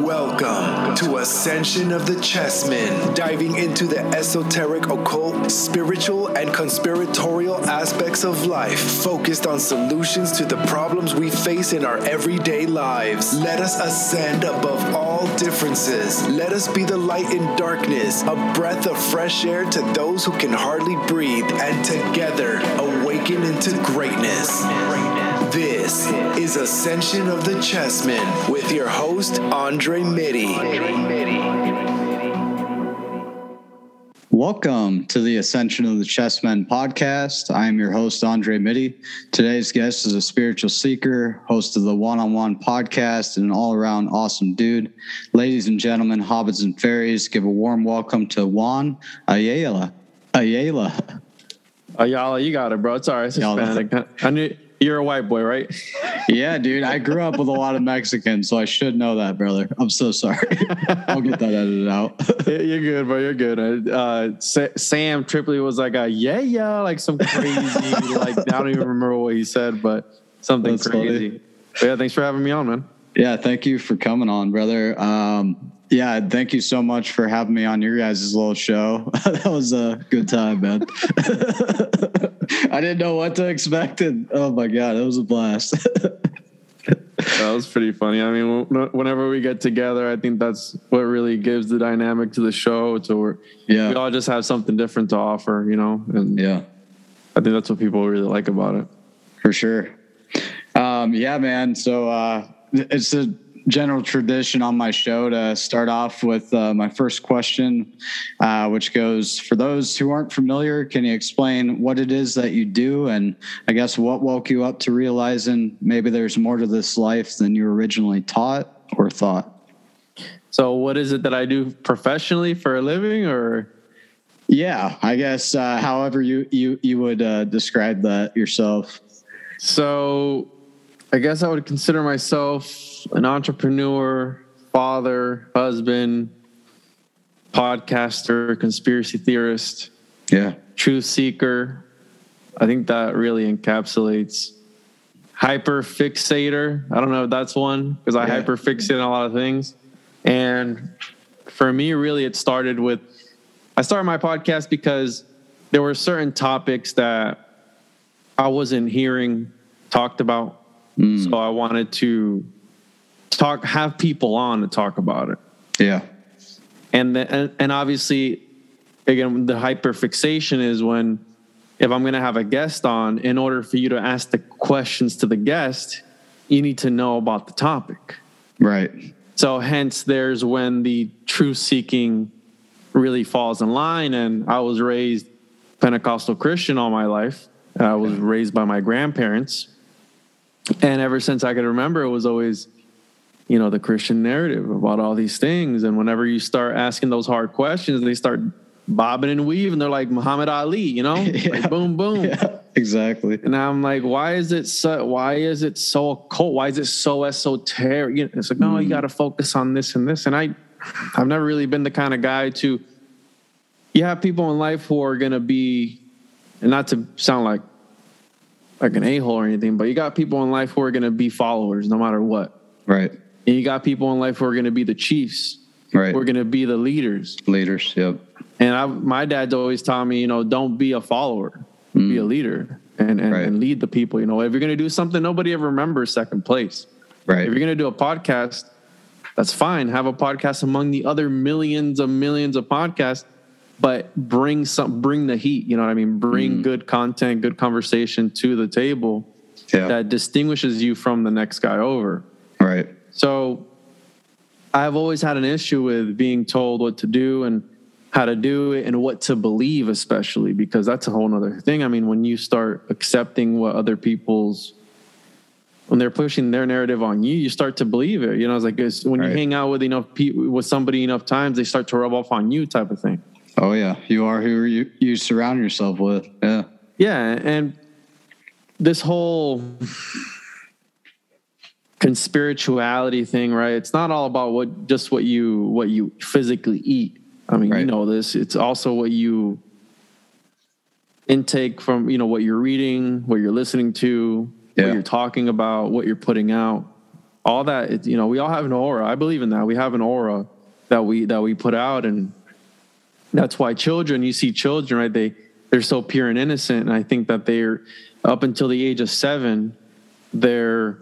Welcome to Ascension of the Chessmen, diving into the esoteric, occult, spiritual, and conspiratorial aspects of life, focused on solutions to the problems we face in our everyday lives. Let us ascend above all differences. Let us be the light in darkness, a breath of fresh air to those who can hardly breathe, and together awaken into greatness. This is Ascension of the Chessmen with your host, Andre Mitty. Welcome to the Ascension of the Chessmen podcast. I am your host, Andre Mitty. Today's guest is a spiritual seeker, host of the One on One podcast, and an all around awesome dude. Ladies and gentlemen, hobbits and fairies, give a warm welcome to Juan Ayala. Ayala. Ayala, you got it, bro. It's all right. It's Hispanic. I knew you're a white boy, right? yeah, dude. I grew up with a lot of Mexicans, so I should know that, brother. I'm so sorry. I'll get that edited out. you're good, bro. You're good. Uh, Sam Tripoli was like a yeah, yeah, like some crazy, like I don't even remember what he said, but something That's crazy. yeah, thanks for having me on, man. Yeah, thank you for coming on, brother. Um, yeah, thank you so much for having me on your guys' little show. that was a good time, man. I didn't know what to expect. And oh my God, it was a blast. that was pretty funny. I mean, whenever we get together, I think that's what really gives the dynamic to the show. To where yeah, we all just have something different to offer, you know. And yeah, I think that's what people really like about it. For sure. Um, yeah, man. So uh, it's a general tradition on my show to start off with uh, my first question, uh, which goes For those who aren't familiar, can you explain what it is that you do? And I guess what woke you up to realizing maybe there's more to this life than you originally taught or thought? So, what is it that I do professionally for a living, or? Yeah, I guess uh, however you you you would uh, describe that yourself. So, I guess I would consider myself an entrepreneur, father, husband, podcaster, conspiracy theorist, yeah, truth seeker. I think that really encapsulates hyper fixator. I don't know if that's one because I yeah. hyper fixate on a lot of things. And for me, really, it started with I started my podcast because there were certain topics that I wasn't hearing talked about Mm. So I wanted to talk, have people on to talk about it. Yeah. And, the, and, and obviously, again, the hyperfixation is when if I'm going to have a guest on, in order for you to ask the questions to the guest, you need to know about the topic. Right. So hence there's when the truth seeking really falls in line. And I was raised Pentecostal Christian all my life. I was raised by my grandparents. And ever since I could remember, it was always, you know, the Christian narrative about all these things. And whenever you start asking those hard questions, they start bobbing and weaving. They're like Muhammad Ali, you know, yeah. like boom, boom. Yeah, exactly. And I'm like, why is it so? Why is it so occult? Why is it so esoteric? You know, it's like, no, mm. you got to focus on this and this. And I, I've never really been the kind of guy to. You have people in life who are gonna be, and not to sound like like an a hole or anything, but you got people in life who are going to be followers no matter what. Right. And you got people in life who are going to be the chiefs. Right. We're going to be the leaders. Leaders. Yep. And I, my dad's always taught me, you know, don't be a follower, mm. be a leader and, and, right. and, lead the people. You know, if you're going to do something, nobody ever remembers second place. Right. If you're going to do a podcast, that's fine. Have a podcast among the other millions of millions of podcasts, but bring some, bring the heat. You know what I mean? Bring mm. good content, good conversation to the table Yeah. that distinguishes you from the next guy over. right. So I've always had an issue with being told what to do and how to do it and what to believe, especially because that's a whole nother thing. I mean, when you start accepting what other people's when they're pushing their narrative on you, you start to believe it. You know, it's like it's, when you hang out with enough people with somebody enough times, they start to rub off on you, type of thing. Oh yeah. You are who you you surround yourself with. Yeah. Yeah, and this whole conspirituality thing, right? It's not all about what just what you what you physically eat. I mean, you know this. It's also what you intake from, you know, what you're reading, what you're listening to, Yeah. what you're talking about, what you're putting out. All that, you know, we all have an aura. I believe in that. We have an aura that we that we put out and that's why children you see children right they they're so pure and innocent and i think that they're up until the age of seven they're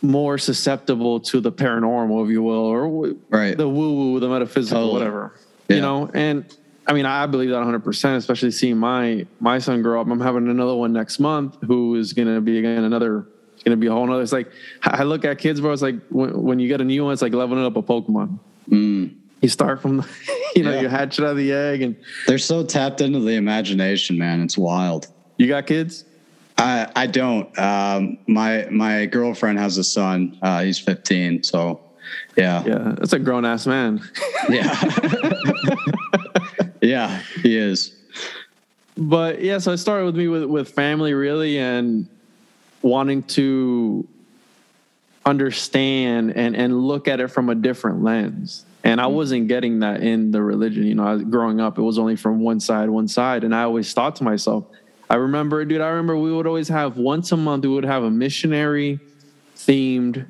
more susceptible to the paranormal if you will or Right. the woo woo the metaphysical Totally. whatever Yeah. you know and i mean i believe that 100% especially seeing my my son grow up i'm having another one next month who is going to be again another going to be a whole nother it's like i look at kids bro it's like when, when you get a new one it's like leveling up a pokemon Mm. You start from you know Yeah. you hatch it out of the egg and They're so tapped into the imagination, man. It's wild. you got kids I I don't. Um, my my girlfriend has a son. Uh, he's 15. So yeah. yeah that's a grown-ass man Yeah. yeah. He is. but yeah so it started with me with, with family really and wanting to understand and and look at it from a different lens and i wasn't getting that in the religion you know I, growing up it was only from one side one side. And i always thought to myself i remember dude i remember we would always have once a month we would have a missionary themed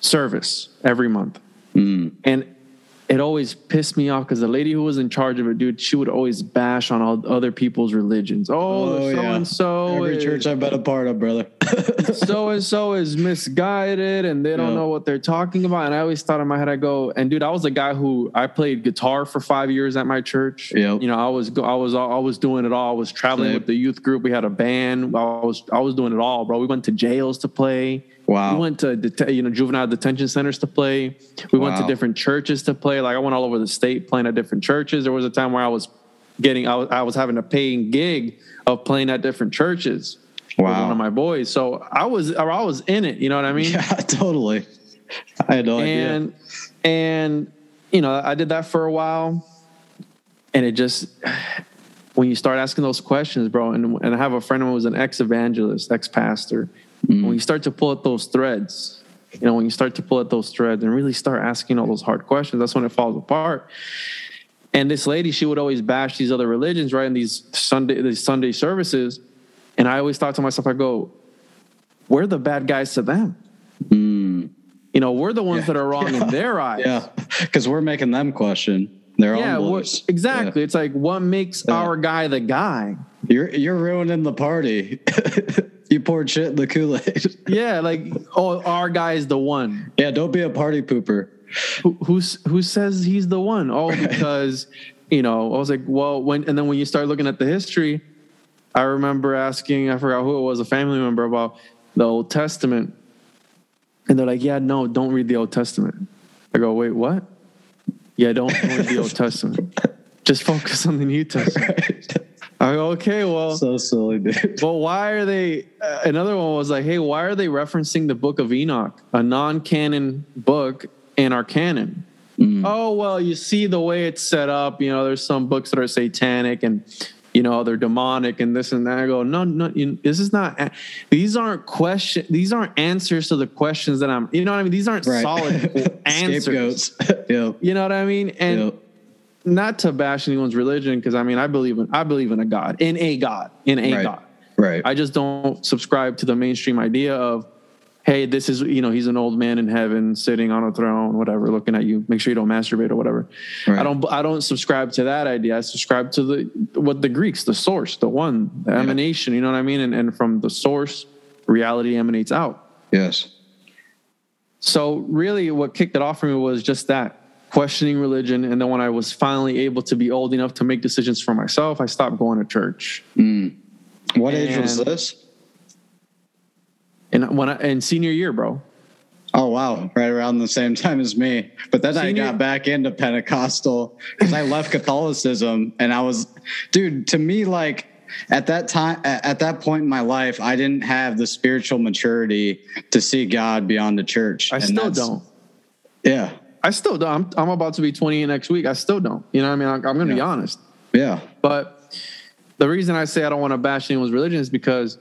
service every month. Mm. and it always pissed me off because the lady who was in charge of it, dude, she would always bash on all other people's religions. Oh, so and so, Every church I've been a part of, brother. so and so is misguided, and they don't Yeah. know what they're talking about. And I always thought in my head, I go, and dude, I was a guy who I played guitar for five years at my church. Yep. You know, I was I was I was doing it all. I was traveling Same. with the youth group. We had a band. I was I was doing it all, bro. We went to jails to play. Wow. We went to det- you know juvenile detention centers to play. We went to different churches to play. Like I went all over the state playing at different churches. There was a time where I was getting I was, I was having a paying gig of playing at different churches. with Wow. one of my boys. So I was I was in it. You know what I mean? yeah, totally. I had no idea. and and you know I did that for a while, and it just when you start asking those questions, bro, and and I have a friend who was an ex evangelist, ex pastor. Mm. When you start to pull at those threads, you know, when you start to pull at those threads and really start asking all those hard questions, that's when it falls apart. And this lady, she would always bash these other religions, right? In these Sunday these Sunday services, and I always thought to myself, I go, we're the bad guys to them. Mm. You know, we're the ones that are wrong in their eyes. Yeah, because we're making them question their Yeah, own beliefs. exactly. It's like what makes Yeah. our guy the guy? You're you're ruining the party. you poured shit in the Kool Aid. Yeah, like oh, our guy is the one. yeah, don't be a party pooper. Who who's, who says he's the one? Oh, because you know, I was like, well, when and then when you start looking at the history, I remember asking, I forgot who it was, a family member about the Old Testament, and they're like, yeah, no, don't read the Old Testament. I go, wait, what? Yeah, don't, don't read the Old Testament. Just focus on the New Testament. I go, okay, well, so silly, dude. Well, why are they? Uh, another one was like, hey, why are they referencing the Book of Enoch, a non-canon book, in our canon? Oh well, you see the way it's set up. You know, there's some books that are satanic and you know they're demonic and this and that. I go, no, no, you, this is not. These aren't question. These aren't answers to the questions that I'm. You know what I mean? These aren't Right. solid answers. Yep. You know what I mean? And Yep. Not to bash anyone's religion because I mean I believe in I believe in a God, in a God, in a Right. God. Right. I just don't subscribe to the mainstream idea of, hey, this is you know he's an old man in heaven sitting on a throne, whatever, looking at you. Make sure you don't masturbate or whatever. Right. I don't I don't subscribe to that idea. I subscribe to the what the Greeks, the source, the one, the emanation. You know what I mean? And and from the source, reality emanates out. Yes. So really what kicked it off for me was just that questioning religion and then when I was finally able to be old enough to make decisions for myself, I stopped going to church. Mm. What age was this? And when I in senior year, bro. Oh wow, right around the same time as me. But then I got back into Pentecostal because I left Catholicism, and I was, dude. To me, like at that time, at at that point in my life, I didn't have the spiritual maturity to see God beyond the church. I And still don't. Yeah, I still don't. I'm, I'm about to be 28 next week. I still don't. You know what I mean? I'm, I'm going to be honest. yeah, But the reason I say I don't want to bash anyone's religion is because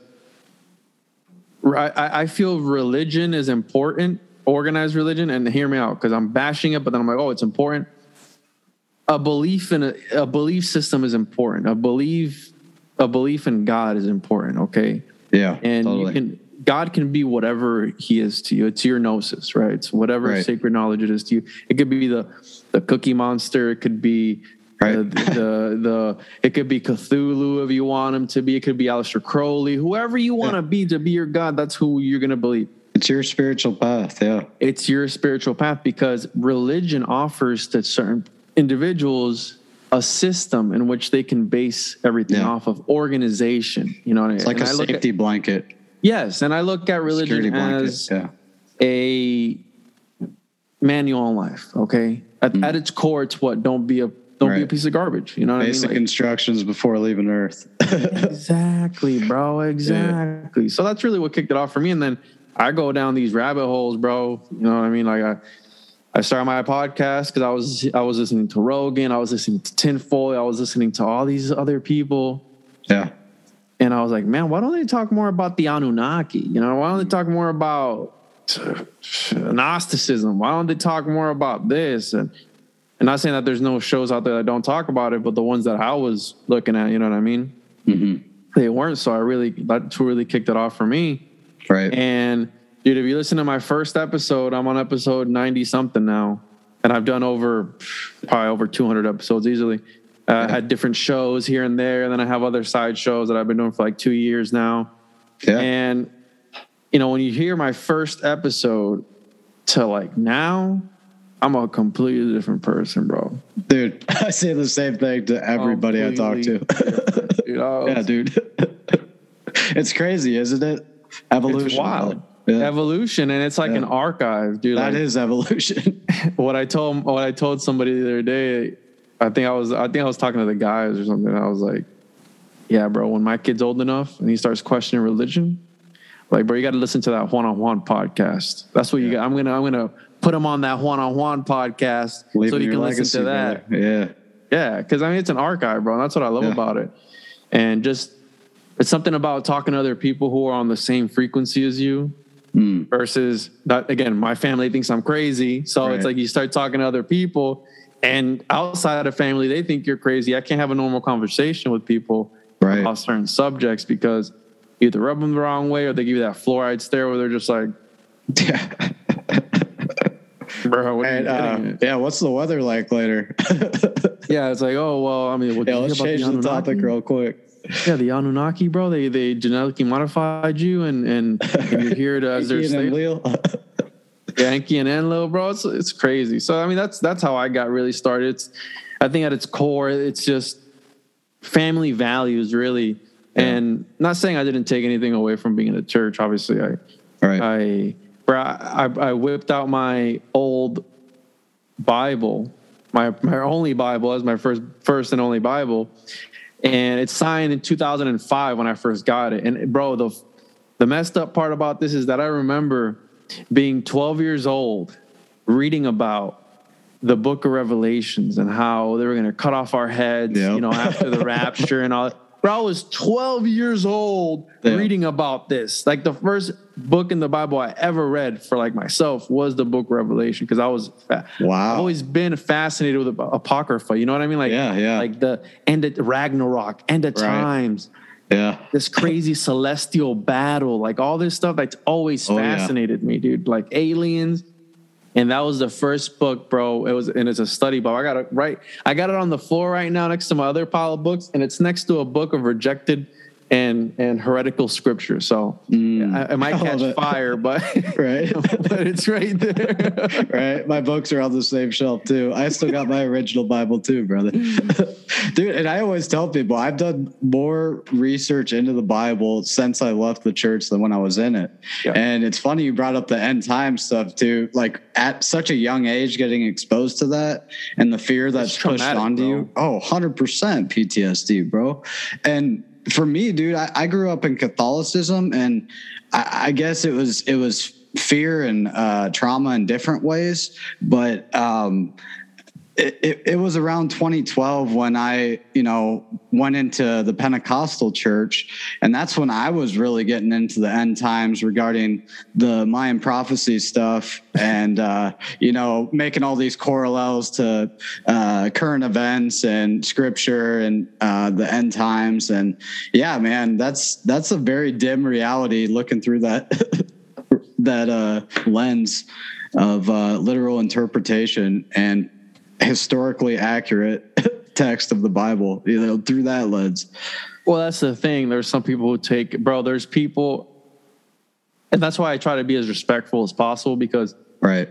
I, I I feel religion is important, organized religion, and hear me out because I'm bashing it, but then I'm like, oh, it's important. A belief in a, a belief system is important. A belief a belief in God is important. Okay, yeah. and totally. you can God can be whatever He is to you. It's your gnosis, right? It's whatever Right. sacred knowledge it is to you. It could be the the Cookie Monster. It could be uh, Right. the, the the it could be Cthulhu if you want him to be. It could be Aleister Crowley. Whoever you want to be to be your God, that's who you're gonna believe. it's your spiritual path. Yeah, It's your spiritual path because religion offers to certain individuals a system in which they can base everything Yeah. off of organization. You know, what I mean? it's like a safety blanket, Yes, and I look at religion blanket. as Yeah, a manual on life. Okay, at, at its core, it's what don't be a don't be a Mm. Piece of garbage. You know what basic I mean? instructions before leaving Earth. Exactly, bro. Exactly. So that's really what kicked it off for me. And then I go down these rabbit holes, bro. You know what I mean? Like I. I started my podcast because I was I was listening to Rogan, I was listening to Tinfoil, I was listening to all these other people, yeah, and I was like, man, why don't they talk more about the Anunnaki? You know, why don't they talk more about Gnosticism? Why don't they talk more about this? And and not saying that there's no shows out there that don't talk about it, but the ones that I was looking at, you know what I mean? Mm-hmm. They weren't. So I really that's what really kicked it off for me. right. And dude, if you listen to my first episode, I'm on episode 90 something now. And I've done over probably over 200 episodes easily. Uh, I had different shows here and there. And then I have other side shows that I've been doing for like two years now. yeah, And, you know, when you hear my first episode to like now, I'm a completely different person, bro. dude. I say the same thing to everybody I talk to. Dude, I was- yeah, dude. it's crazy, isn't it? Evolution. It's wild. Yeah. Evolution, and it's like Yeah. an archive, dude. That like, is evolution. what I told what I told somebody the other day. I think I was I think I was talking to the guys or something. I was like, "Yeah, bro. When my kid's old enough and he starts questioning religion, like, bro, you got to listen to that one on one podcast. That's what you got. I'm gonna I'm gonna put him on that one on one podcast so Leaving he your can legacy, listen to that. brother. Yeah. Yeah, because I mean it's an archive, bro. And that's what I love Yeah. about it. And just it's something about talking to other people who are on the same frequency as you Mm. versus that again, my family thinks I'm crazy. So Right. it's like you start talking to other people and outside of family, they think you're crazy. I can't have a normal conversation with people Right. about certain subjects because you either rub them the wrong way or they give you that fluoride stare where they're just like, Yeah. bro, what And, uh, yeah. What's the weather like later? Yeah, it's like, oh well, I mean, what yeah. Let's change the Anunnaki? topic real quick. Yeah, the Anunnaki, bro. They they genetically modified you, and and, and you're here to as their slave. Enki and Enlil, bro. It's it's crazy. So I mean, that's that's how I got really started. It's I think at its core, it's just family values, really. And not saying I didn't take anything away from being in the church. Obviously, I right. I bro, I, I whipped out my old Bible, my my only Bible as my first first and only Bible, and it's signed in 2005 when I first got it. And bro, the the messed up part about this is that I remember being 12 years old, reading about the Book of Revelations and how they were going to cut off our heads, Yep. you know, after the rapture and all. Bro, I was 12 years old Yeah. reading about this. Like the first book in the Bible I ever read for like myself was the Book Revelation because I was Wow. I've always been fascinated with apocrypha. You know what I mean? Like Yeah, yeah. like the end of Ragnarok, end of Right. times yeah. this crazy celestial battle, like all this stuff that's always Oh, yeah. fascinated me, dude. Like aliens. And that was the first book, bro. It was and it's a study book. I got it right. I got it on the floor right now next to my other pile of books, and it's next to a book of rejected and and heretical scripture. So mm. I, I might I catch it. fire, but Right. but it's right there. right? My books are on the same shelf too. I still got my original Bible too, brother. Dude, and I always tell people I've done more research into the Bible since I left the church than when I was in it. Yeah. And it's funny you brought up the end time stuff too. Like at such a young age, getting exposed to that and the fear that's pushed onto bro. you. Oh, 100% PTSD, bro. And for me, dude, I, I grew up in Catholicism and I, I guess it was it was fear and uh, trauma in different ways, but um, it, it, was around 2012 when I, you know, went into the Pentecostal church, and that's when I was really getting into the end times regarding the Mayan prophecy stuff, and uh, you know, making all these correlates to uh, current events and scripture and uh, the end times, and yeah, man, that's that's a very dim reality looking through that that uh, lens of uh, literal interpretation. And historically accurate text of the Bible, you know, through that lens. Well, that's the thing. There's some people who take, bro. There's people, and that's why I try to be as respectful as possible because Right.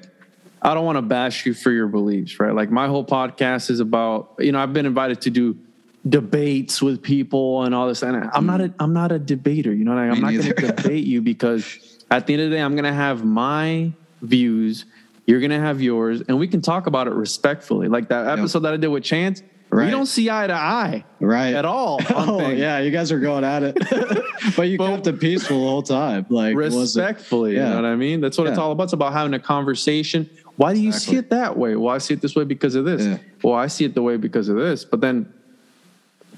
I don't want to bash you for your beliefs, right? Like my whole podcast is about, you know, I've been invited to do debates with people and all this, and I'm not a, I'm not a debater. You know, what I mean? I'm Me not going to debate you because at the end of the day, I'm going to have my views. You're going to have yours, and we can talk about it respectfully. Like that episode that I did with Chance, we Right. don't see eye to eye Right. at all. Oh things. yeah, you guys are going at it, but you But- kept it peaceful the whole time. Like respectfully. You Yeah. know what I mean? That's what it's all about. It's about having a conversation. Why do you see it that way? Well, I see it this way because of this. Yeah. Well, I see it the way because of this. But then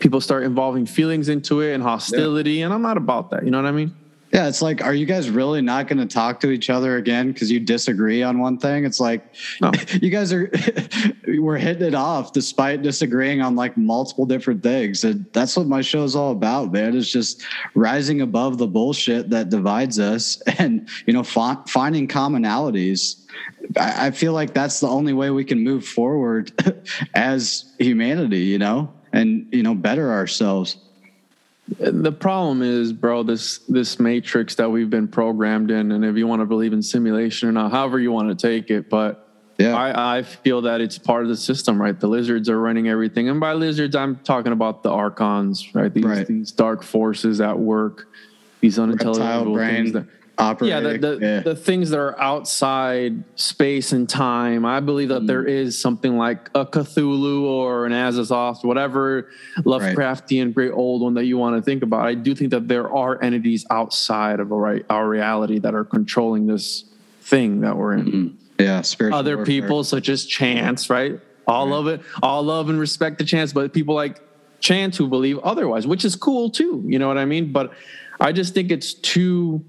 people start involving feelings into it and hostility, and I'm not about that. You know what I mean? Yeah, it's like, are you guys really not going to talk to each other again because you disagree on one thing? It's like, No. you guys are, we're hitting it off despite disagreeing on like multiple different things. And that's what my show is all about, man. It's just rising above the bullshit that divides us and, you know, fi- finding commonalities. I, I feel like that's the only way we can move forward as humanity, you know, and, you know, better ourselves. The problem is, bro, this this matrix that we've been programmed in, and if you want to believe in simulation or not, however you want to take it, but Yeah. I, I feel that it's part of the system, right? The lizards are running everything, and by lizards, I'm talking about the archons, right? These Right. these dark forces at work, these unintelligible things that. Yeah, the, the, Yeah. the things that are outside space and time. I believe that there Mm. is something like a Cthulhu or an Azathoth, whatever Lovecraftian great old one that you want to think about. I do think that there are entities outside of our, right, our reality that are controlling this thing that we're in. Yeah, spiritual Other warfare. people, such as Chance, right? All of it, all love and respect to Chance, but people like Chance who believe otherwise, which is cool too. You know what I mean? But I just think it's too,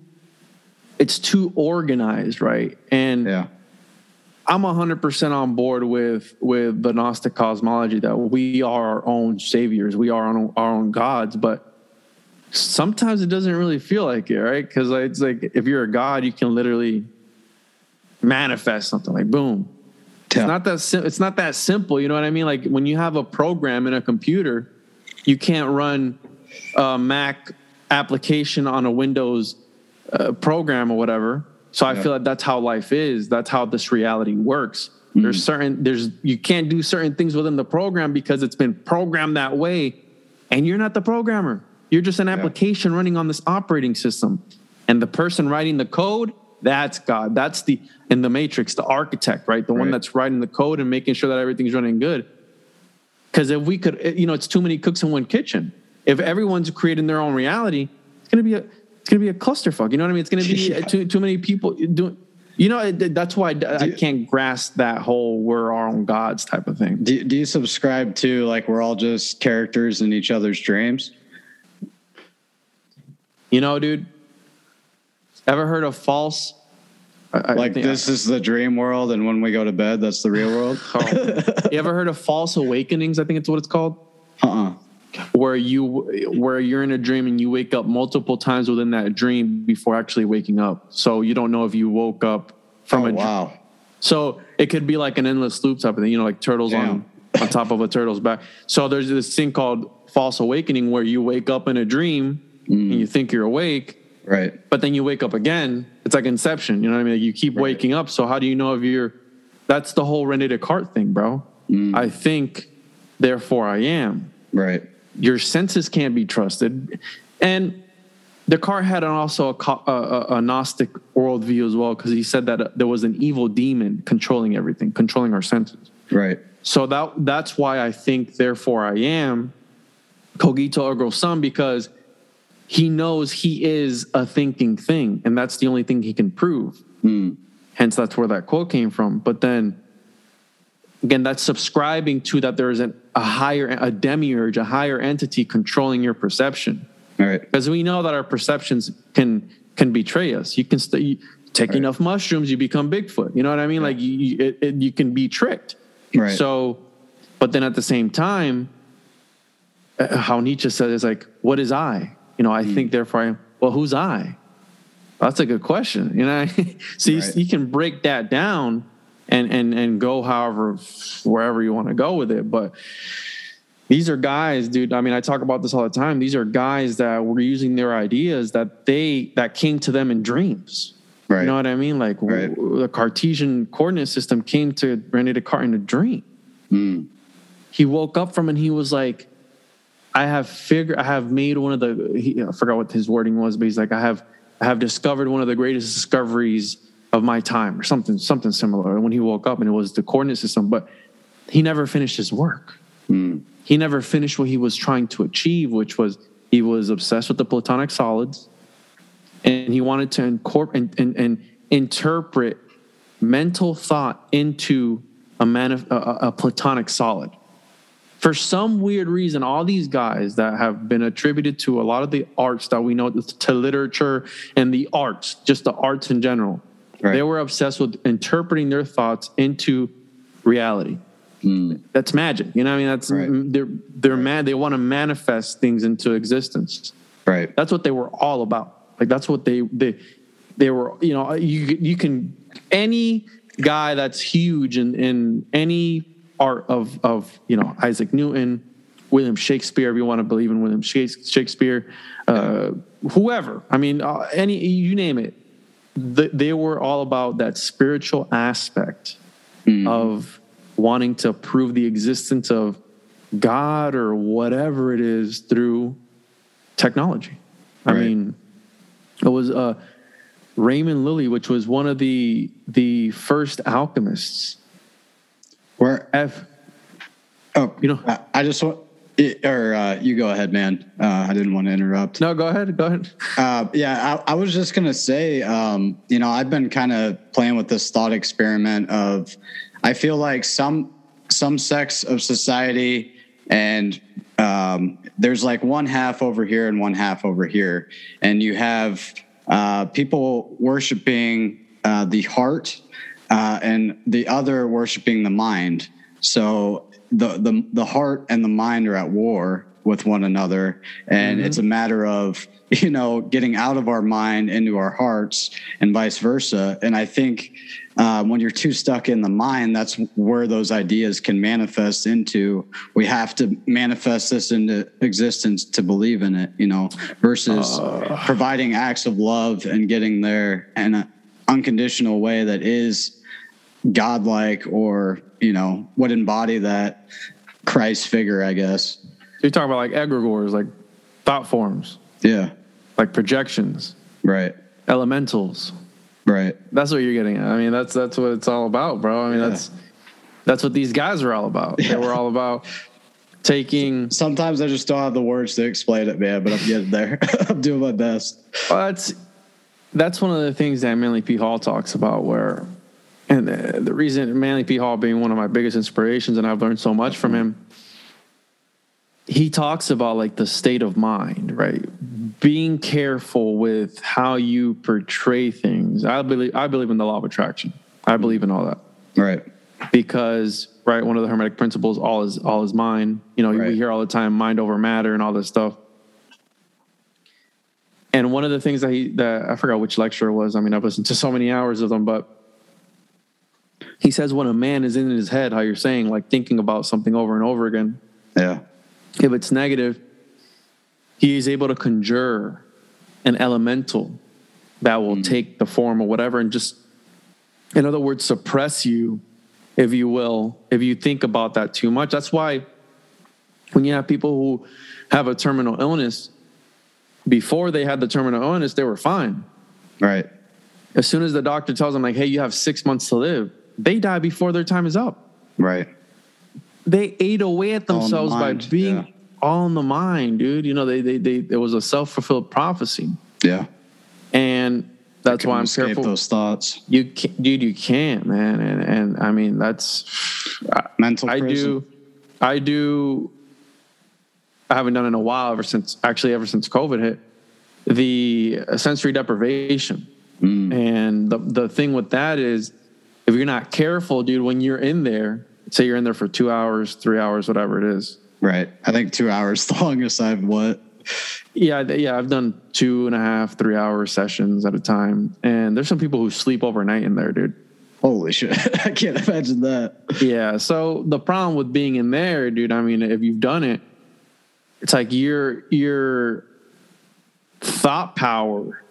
it's too organized, right? And Yeah, I'm 100% on board with with the Gnostic cosmology that we are our own saviors, we are our own, our own gods, but sometimes it doesn't really feel like it, right? Because it's like if you're a god, you can literally manifest something like boom. Yeah. It's not that sim- it's not that simple, you know what I mean? Like when you have a program in a computer, you can't run a Mac application on a Windows uh, program or whatever. So I Yeah. feel like that's how life is. That's how this reality works. There's certain there's you can't do certain things within the program because it's been programmed that way, and you're not the programmer. You're just an application running on this operating system, and the person writing the code that's God. That's the in the matrix, the architect, right? The one that's writing the code and making sure that everything's running good. Because if we could, you know, it's too many cooks in one kitchen. If everyone's creating their own reality, it's gonna be a it's gonna be a clusterfuck. You know what I mean? It's gonna be Yeah. too too many people doing. You know, that's why I, I can't grasp that whole "we're our own gods" type of thing. Do, do you subscribe to like we're all just characters in each other's dreams? You know, dude. Ever heard of false? I- I Like think- this is the dream world, and when we go to bed, that's the real world. Oh. you ever heard of false awakenings? I think it's what it's called. Uh-uh. Where you where you're in a dream and you wake up multiple times within that dream before actually waking up. So you don't know if you woke up from Oh, a wow. So it could be like an endless loop type of thing, you know, like turtles on Damn. on top of a turtle's back. So there's this thing called false awakening where you wake up in a dream and you mm. think you're awake, Right. but then you wake up again. It's like inception. You know what I mean? Like you keep waking up. So how do you know if you're? That's the whole Rene Descartes thing, bro. Mm. I think, therefore I am. Right. Your senses can't be trusted, and Descartes had an also a, a, a, Gnostic worldview as well because he said that uh, there was an evil demon controlling everything, controlling our senses. Right. So that that's why I think, therefore I am, cogito ergo sum, because he knows he is a thinking thing, and that's the only thing he can prove. Hence, that's where that quote came from. But then, again, that's subscribing to that there is an, a higher, a demiurge, a higher entity controlling your perception, Right. because we know that our perceptions can can betray us. You can st- you take Right. enough mushrooms, you become Bigfoot. You know what I mean? Like you, it, it, you can be tricked. Right. So, but then at the same time, uh, how Nietzsche said is like, what is I? You know, I Hmm. think therefore I. Well, who's I? That's a good question. You know, so you, you can break that down and and and go however wherever you want to go with it. But these are guys, dude. I mean, I talk about this all the time. These are guys that were using their ideas that they that came to them in dreams. Right. You know what I mean? Like Right. w- the Cartesian coordinate system came to Rene Descartes in a dream. Mm. He woke up from it and he was like, I have figured, I have made one of the, he, I forgot what his wording was, but he's like, I have, I have discovered one of the greatest discoveries of my time or something, something similar when he woke up and it was the coordinate system, but he never finished his work. Mm. He never finished what he was trying to achieve, which was he was obsessed with the platonic solids and he wanted to incorporate and, and, and interpret mental thought into a, manif- a, a- a platonic solid. For some weird reason, all these guys that have been attributed to a lot of the arts that we know, to literature and the arts, just the arts in general, Right. they were obsessed with interpreting their thoughts into reality. That's magic. You know, what I mean, that's Right. they're they're mad. They want to manifest things into existence. Right. That's what they were all about. Like that's what they they they were. You know, you you can any guy that's huge in in any art of of you know Isaac Newton, William Shakespeare. If you want to believe in William Shakes- Shakespeare, uh, whoever. I mean, uh, any you name it. Th- they were all about that spiritual aspect of wanting to prove the existence of God or whatever it is through technology. I mean, it was uh, Raymond Lully, which was one of the the first alchemists. Where? F, Oh, You know- I, I just want. It- Or uh, you go ahead, man. Uh, I didn't want to interrupt. no, go ahead, go ahead. Uh, yeah, I, I was just gonna say, um, you know, I've been kind of playing with this thought experiment of, I feel like some some sects of society, and um, there's like one half over here and one half over here, and you have uh, people worshiping uh, the heart, uh, and the other worshiping the mind. So the the the heart and the mind are at war with one another, and it's a matter of you know getting out of our mind into our hearts and vice versa. And I think um, when you're too stuck in the mind, that's where those ideas can manifest into. We have to manifest this into existence to believe in it, you know, versus providing acts of love and getting there in an unconditional way that is godlike or you know would embody that Christ figure, I guess. You're talking about like egregores, like thought forms, Yeah. like projections, Right. elementals. Right. That's what you're getting at. I mean, that's that's what it's all about, bro. I mean, Yeah. that's that's what these guys are all about. Yeah. They were all about taking Sometimes I just don't have the words to explain it, man, but I'm getting there. I'm doing my best. Well, that's that's one of the things that Manly P. Hall talks about. Where, and the, the reason Manly P. Hall being one of my biggest inspirations, and I've learned so much from him. He talks about like the state of mind, right? Being careful with how you portray things. I believe I believe in the law of attraction. I believe in all that Right. because right one of the hermetic principles all is all is mind you know Right. we hear all the time mind over matter and all this stuff and one of the things that he that i forgot which lecture it was i mean i've listened to so many hours of them but he says when a man is in his head how you're saying like thinking about something over and over again Yeah. if it's negative he is able to conjure an elemental that will Mm. take the form of whatever and just, in other words, suppress you, if you will, if you think about that too much. That's why when you have people who have a terminal illness, before they had the terminal illness, they were fine. Right. As soon as the doctor tells them, like, hey, you have six months to live, they die before their time is up. Right. They ate away at in the themselves by being yeah. all in the mind, dude. You know, they, they, they, it was a self fulfilled prophecy. Yeah. And that's why I'm careful. Those thoughts. You can't, dude, you can't, man. And, and I mean, that's, I, Mental I prison. do, I do, I haven't done it in a while ever since, actually, ever since COVID hit, the sensory deprivation. Mm. And the, the thing with that is, if you're not careful, dude, when you're in there, say you're in there for two hours, three hours, whatever it is. Right. I think two hours the longest I've what. Yeah, yeah, I've done two and a half, three hour sessions at a time. And there's some people who sleep overnight in there, dude. Holy shit. I can't imagine that. Yeah. So the problem with being in there, dude, I mean, if you've done it, it's like your your thought power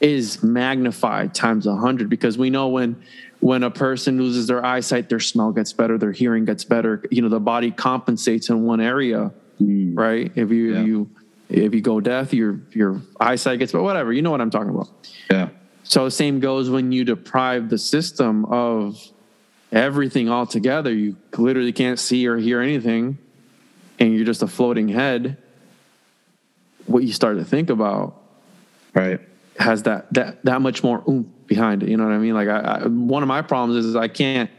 is magnified times a hundred because we know when when a person loses their eyesight, their smell gets better, their hearing gets better. You know, the body compensates in one area, mm. right? If you Yeah. if you if you go deaf, your your eyesight gets better. Whatever, you know what I'm talking about. Yeah. So same goes when you deprive the system of everything altogether. You literally can't see or hear anything, and you're just a floating head. What you start to think about Right. has that that that much more oomph behind it. You know what I mean? Like I, I one of my problems is I can't.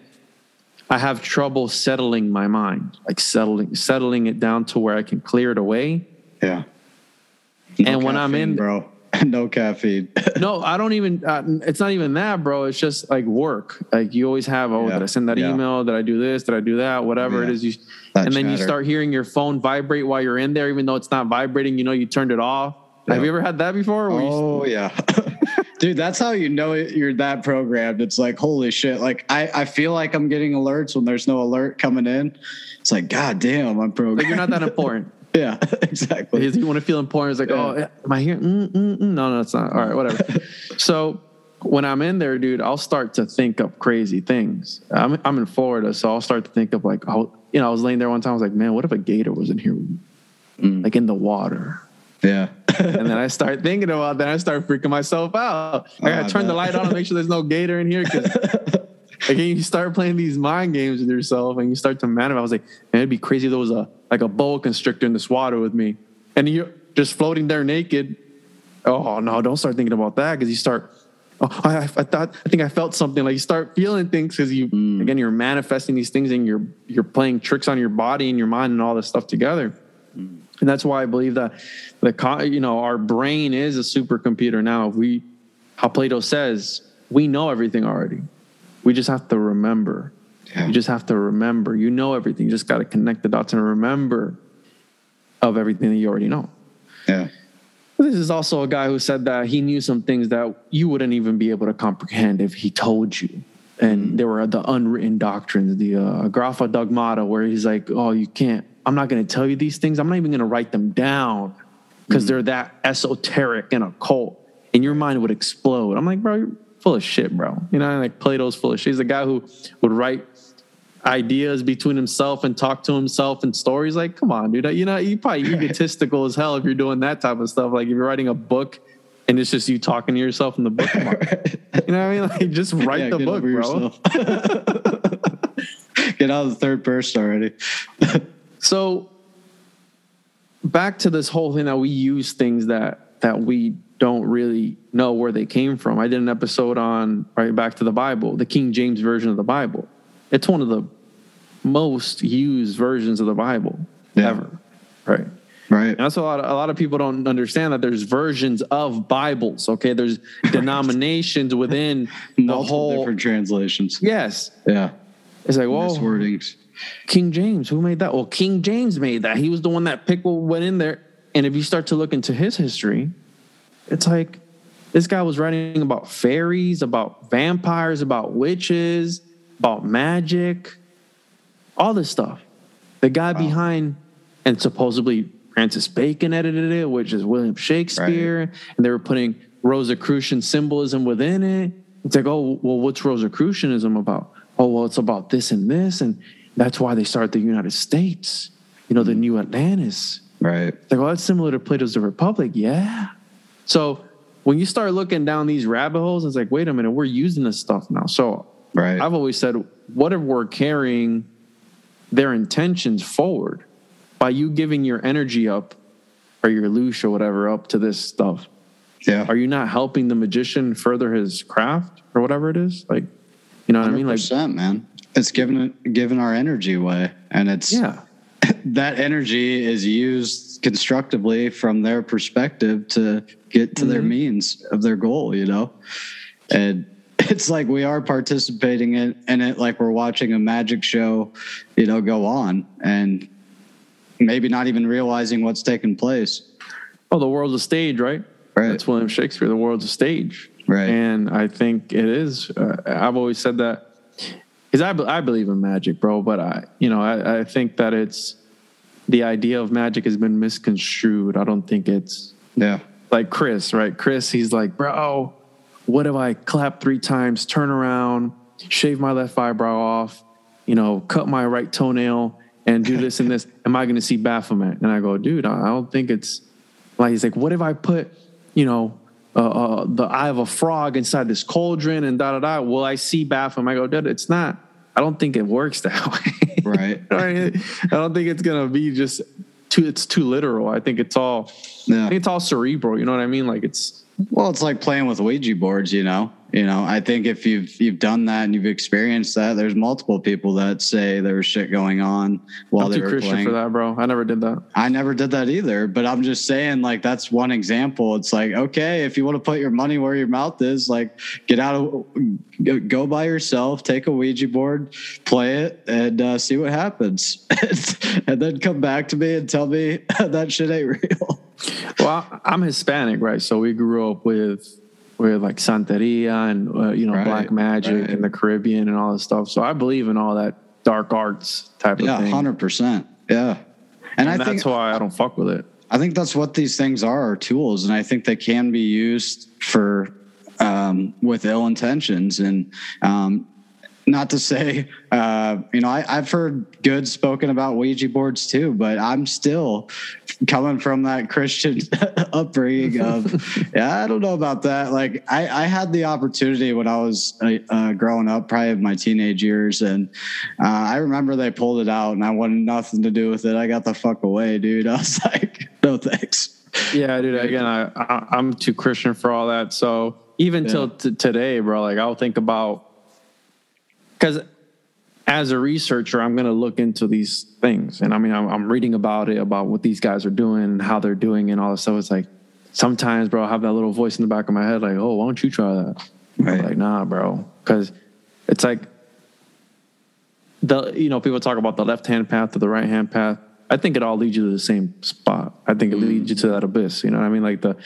I have trouble settling my mind, like settling settling it down to where I can clear it away. Yeah. And when I'm in- bro, no caffeine. no, I don't even. Uh, it's not even that, bro. It's just like work. Like you always have. Oh, Yeah. did I send that Yeah. email? Did I do this? Did I do that? Whatever it Yeah. is, you. That and then you start hearing your phone vibrate while you're in there, even though it's not vibrating. You know, you turned it off. Have you ever had that before? Where you- Oh yeah, dude, that's how you know you're that programmed. It's like holy shit. Like I, I feel like I'm getting alerts when there's no alert coming in. It's like god damn, I'm programmed. like you're not that important. yeah, exactly. Because you want to feel important. It's like, oh, am I here? Mm, mm, mm. No, no, it's not. All right, whatever. so when I'm in there, dude, I'll start to think up crazy things. I'm I'm in Florida, so I'll start to think of like, oh, you know, I was laying there one time. I was like, man, what if a gator was in here, like in the water? Yeah, And then I start thinking about that. I start freaking myself out. I Oh, gotta I turn the light on and make sure there's no gator in here. Cause again, you start playing these mind games with yourself and you start to manifest. I was like, man, it'd be crazy if there was a like a boa constrictor in this water with me. And you're just floating there naked. Oh no, don't start thinking about that because you start. Oh, I, I thought I think I felt something. Like you start feeling things because you mm. again you're manifesting these things and you're you're playing tricks on your body and your mind and all this stuff together. Mm. And that's why I believe that the you know our brain is a supercomputer now. If we, how Plato says, we know everything already. We just have to remember. Yeah. You just have to remember. You know everything. You just got to connect the dots and remember of everything that you already know. yeah, This is also a guy who said that he knew some things that you wouldn't even be able to comprehend if he told you. And there were the unwritten doctrines, the uh, Grapha Dogmata, where he's like, oh, you can't, I'm not going to tell you these things. I'm not even going to write them down because mm. they're that esoteric and occult. And your mind would explode. I'm like, bro, you're full of shit, bro. You know, like Plato's full of shit. He's the guy who would write ideas between himself and talk to himself and stories. Like, come on, dude. You know, you probably egotistical as hell if you're doing that type of stuff. Like if you're writing a book and it's just you talking to yourself in the book. You know what I mean? Like just write Yeah, the book, bro. Get out of the third person already. So back to this whole thing that we use things that that we don't really know where they came from. I did an episode on right back to the Bible, the King James version of the Bible. It's one of the most used versions of the Bible Yeah. ever. Right. Right. And that's a lot. Of, a lot of people don't understand that there's versions of Bibles. Okay, there's denominations within the whole. different translations. Yes, Yeah. it's like Miswordings. King James. Who made that? Well, King James made that. He was the one that pickle went in there. And if you start to look into his history, it's like this guy was writing about fairies, about vampires, about witches, about magic, all this stuff. The guy behind and supposedly Francis Bacon edited it, which is William Shakespeare, right. and they were putting Rosicrucian symbolism within it. It's like, oh, well, what's Rosicrucianism about? Oh, well, it's about this and this, and that's why they started the United States. You know, the mm-hmm. New Atlantis. Right. It's like, oh, that's similar to Plato's The Republic. Yeah. So when you start looking down these rabbit holes, it's like, wait a minute, we're using this stuff now. So right. I've always said, what if we're carrying their intentions forward by you giving your energy up or your loosh or whatever up to this stuff? Yeah. Are you not helping the magician further his craft or whatever it is? Like, you know what I mean? Like, man, it's giving giving our energy away, and it's yeah. that energy is used constructively from their perspective to get to mm-hmm. their means of their goal, you know? And it's like we are participating in, in it like we're watching a magic show, you know, go on and maybe not even realizing what's taking place. Oh, the world's a stage, right? Right. That's William Shakespeare. The world's a stage. Right. And I think it is. Uh, I've always said that because I, I believe in magic, bro. But I, you know, I, I think that it's the idea of magic has been misconstrued. I don't think it's yeah like Chris, right? Chris, he's like, bro, what if I clap three times, turn around, shave my left eyebrow off, you know, cut my right toenail, and do this and this? Am I going to see Baphomet? And I go, dude, I don't think it's like he's like, what if I put, you know, uh, uh, the eye of a frog inside this cauldron and da da da? Will I see Baphomet? I go, dude, it's not. I don't think it works that way. Right. I don't think it's gonna be just too. It's too literal. I think it's all. Yeah. I think it's all cerebral. You know what I mean? Like it's. Well, it's like playing with Ouija boards. You know. You know, I think if you've you've done that and you've experienced that, there's multiple people that say there was shit going on while I'm they were Christian playing. for that, bro. I never did that. I never did that either. But I'm just saying, like that's one example. It's like okay, if you want to put your money where your mouth is, like get out of go by yourself, take a Ouija board, play it, and uh, see what happens, and then come back to me and tell me that shit ain't real. Well, I'm Hispanic, right? So we grew up with with like Santeria and uh, you know right, black magic right. in the Caribbean and all this stuff. So I believe in all that dark arts type yeah, of thing. Yeah, hundred percent. Yeah, and, and I that's think, why I don't fuck with it. I think that's what these things are, are tools, and I think they can be used for um, with ill intentions and um, not to say, uh, you know, I, have heard good spoken about Ouija boards too, but I'm still coming from that Christian upbringing of, yeah, I don't know about that. Like, I, I had the opportunity when I was uh, uh, growing up, probably in my teenage years, and uh, I remember they pulled it out, and I wanted nothing to do with it. I got the fuck away, dude. I was like, no thanks. Yeah, dude. Again, I, I am too Christian for all that. So even yeah. till t- today, bro, like I'll think about because as a researcher, I'm going to look into these things. And I mean, I'm, I'm, reading about it, about what these guys are doing, how they're doing, and all this stuff. It's like sometimes, bro, I have that little voice in the back of my head, like, oh, why don't you try that? Right. Like, nah, bro. Because it's like the, you know, people talk about the left hand path or the right hand path. I think it all leads you to the same spot. I think it leads you to mm. that abyss. You know what I mean? Like the,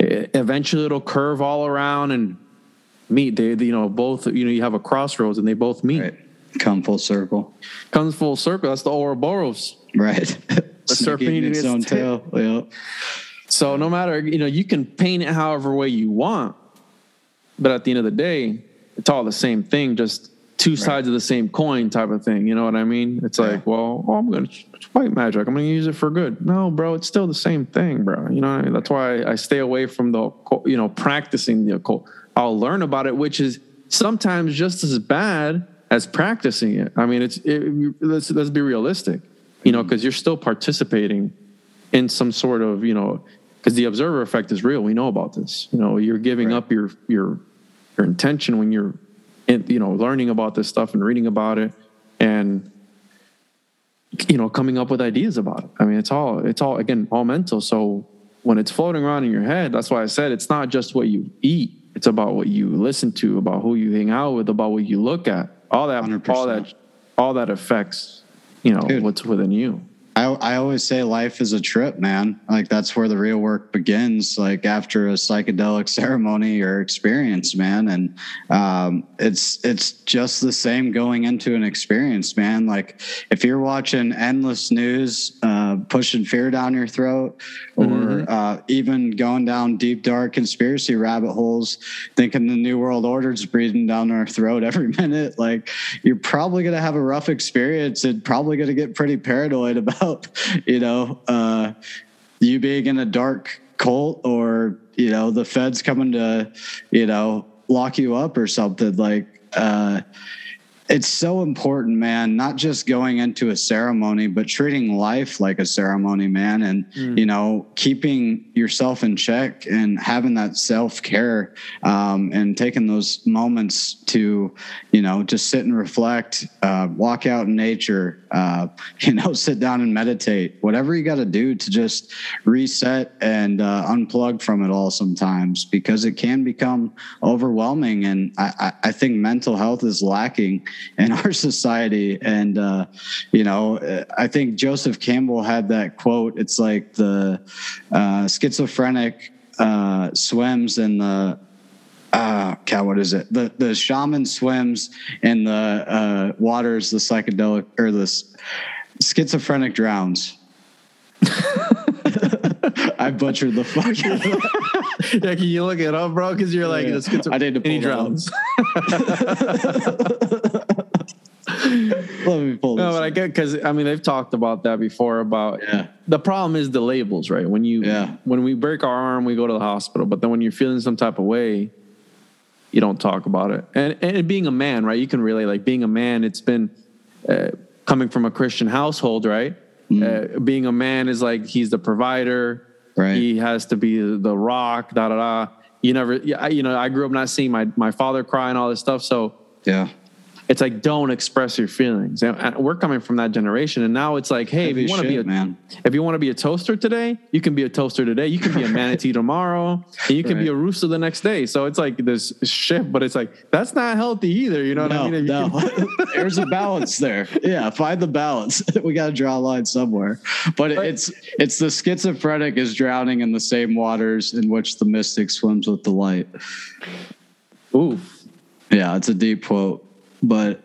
eventually it'll curve all around and meet. They, you know, both, you know, you have a crossroads and they both meet. Right. Come full circle. Comes full circle. That's the Ouroboros. Right. the serpent eating its own tail. tail. Yeah. So no matter, you know, you can paint it however way you want, but at the end of the day, it's all the same thing, just two right. sides of the same coin type of thing. You know what I mean? It's yeah. like, well, oh, I'm going to white magic. I'm going to use it for good. No, bro, it's still the same thing, bro. You know what I mean? That's why I stay away from the, you know, practicing the occult. I'll learn about it, which is sometimes just as bad as practicing it. I mean, it's it, let's let's be realistic, you know, because you're still participating in some sort of you know, because the observer effect is real. We know about this. You know, you're giving right. up your your your intention when you're in, you know learning about this stuff and reading about it and you know coming up with ideas about it. I mean, it's all it's all again all mental. So when it's floating around in your head, that's why I said it's not just what you eat it's about what you listen to, about who you hang out with, about what you look at. All that, 100%. all that, all that affects, you know, Dude, what's within you. I, I always say life is a trip, man. Like that's where the real work begins. Like after a psychedelic ceremony or experience, man. And um, it's it's just the same going into an experience, man. Like if you're watching endless news. Uh, pushing fear down your throat, or Mhm. uh, even going down deep, dark conspiracy rabbit holes, thinking the New World Order's breathing down our throat every minute. Like, you're probably going to have a rough experience and probably going to get pretty paranoid about, you know, uh, you being in a dark cult or, you know, the feds coming to, you know, lock you up or something. Like, uh, it's so important, man, not just going into a ceremony, but treating life like a ceremony, man. And, you know, keeping yourself in check and having that self care um, and taking those moments to, you know, just sit and reflect, uh, walk out in nature, uh, you know, sit down and meditate, whatever you got to do to just reset and uh, unplug from it all sometimes because it can become overwhelming. And I, I, I think mental health is lacking in our society. And, uh, you know, I think Joseph Campbell had that quote. It's like the uh, schizophrenic uh, swims in the uh God, what is it? The the shaman swims in the uh waters, the psychedelic or the schizophrenic drowns. I butchered the fuck. out of that. yeah, can you look it up, bro? Because you're like, Yeah. schizo- I need to and he pull up. drowns. Let me pull this. No, but I get because I mean they've talked about that before. About Yeah. the problem is the labels, right? When you Yeah. when we break our arm, we go to the hospital. But then when you're feeling some type of way, you don't talk about it. And and being a man, right? You can relate. Like being a man, it's been uh, coming from a Christian household, right? Mm-hmm. Uh, being a man is like he's the provider. Right. He has to be the rock. Da da da. You never. Yeah. You know, I grew up not seeing my my father cry and all this stuff. So yeah. It's like don't express your feelings. And and we're coming from that generation, and now it's like, hey, if you want to be a man. if you want to be a toaster today, you can be a toaster today. You can be a manatee tomorrow, and you can be a rooster the next day. So it's like this shift, but it's like that's not healthy either. You know what No, I mean? No. can- There's a balance there. Yeah, find the balance. we got to draw a line somewhere. But it's it's the schizophrenic is drowning in the same waters in which the mystic swims with the light. Ooh, Yeah, it's a deep quote, but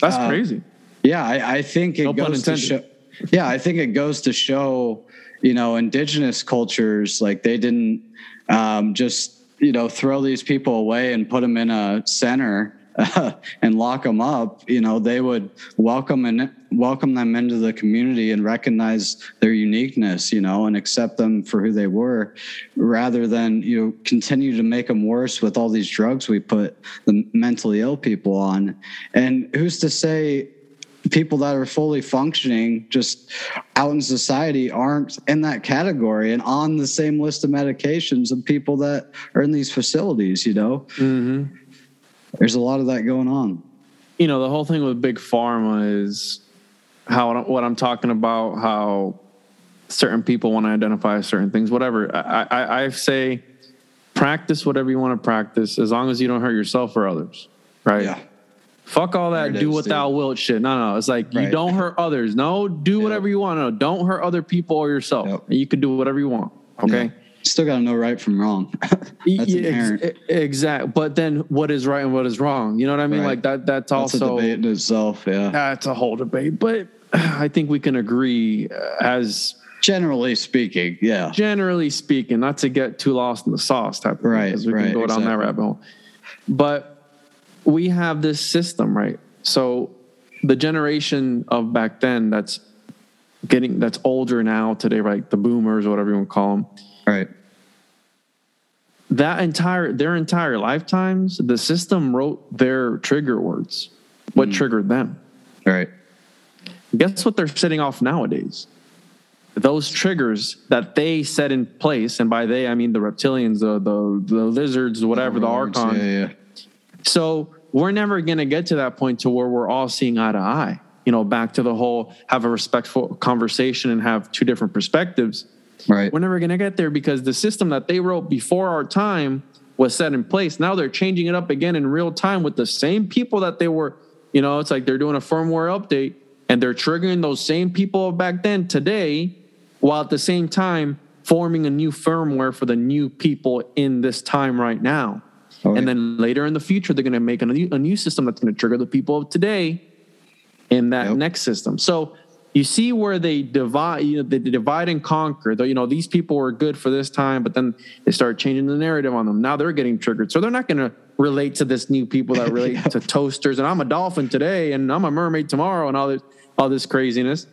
that's Uh, crazy. yeah, I, I think it No goes to show. Yeah, I think it goes to show, you know, indigenous cultures like they didn't um, just you know throw these people away and put them in a center and lock them up. You know, they would welcome and welcome them into the community and recognize their uniqueness. You know, and accept them for who they were, rather than you know continue to make them worse with all these drugs we put the mentally ill people on. And who's to say people that are fully functioning just out in society aren't in that category and on the same list of medications of people that are in these facilities you know hmm there's a lot of that going on You know, the whole thing with big pharma is how what I'm talking about. How certain people want to identify certain things, whatever. I, I, I say, practice whatever you want to practice, as long as you don't hurt yourself or others. Right. yeah Fuck all that do is, what dude. thou wilt shit. No, no. It's like you don't hurt others. No, do whatever you want. No, don't hurt other people or yourself. Yep. And you can do whatever you want. Okay. Yeah. still got to know right from wrong that's Yeah, inherent ex- exact. But then what is right and what is wrong? You know what I mean? Right. Like that. That's that's a also debate in itself yeah that's a whole debate. But I think we can agree, uh, as generally speaking yeah generally speaking, not to get too lost in the sauce type of thing, Right, 'cause we right, can go down that rabbit hole. But we have this system, right? So the generation of back then that's getting that's older now today, right? The boomers or whatever you want to call them. right That entire their entire lifetimes, the system wrote their trigger words. What triggered them? right Guess what they're setting off nowadays? Those triggers that they set in place, and by they I mean the reptilians, the the, the lizards, whatever, the Overlords, archons. yeah, yeah. So we're never going to get to that point to where we're all seeing eye to eye. You know, back to the whole have a respectful conversation and have two different perspectives. right We're never going to get there because the system that they wrote before our time was set in place. Now they're changing it up again in real time with the same people that they were. You know, it's like they're doing a firmware update and they're triggering those same people back then today, while at the same time forming a new firmware for the new people in this time right now. Oh, yeah. And then later in the future, they're going to make a new, a new system that's going to trigger the people of today in that Yep. next system. So you see where they divide, you know, they divide and conquer. Though you know these people were good for this time, but then they start changing the narrative on them. Now they're getting triggered, so they're not going to relate to this new people that relate yeah. to toasters. And I'm a dolphin today, and I'm a mermaid tomorrow, and all this all this craziness.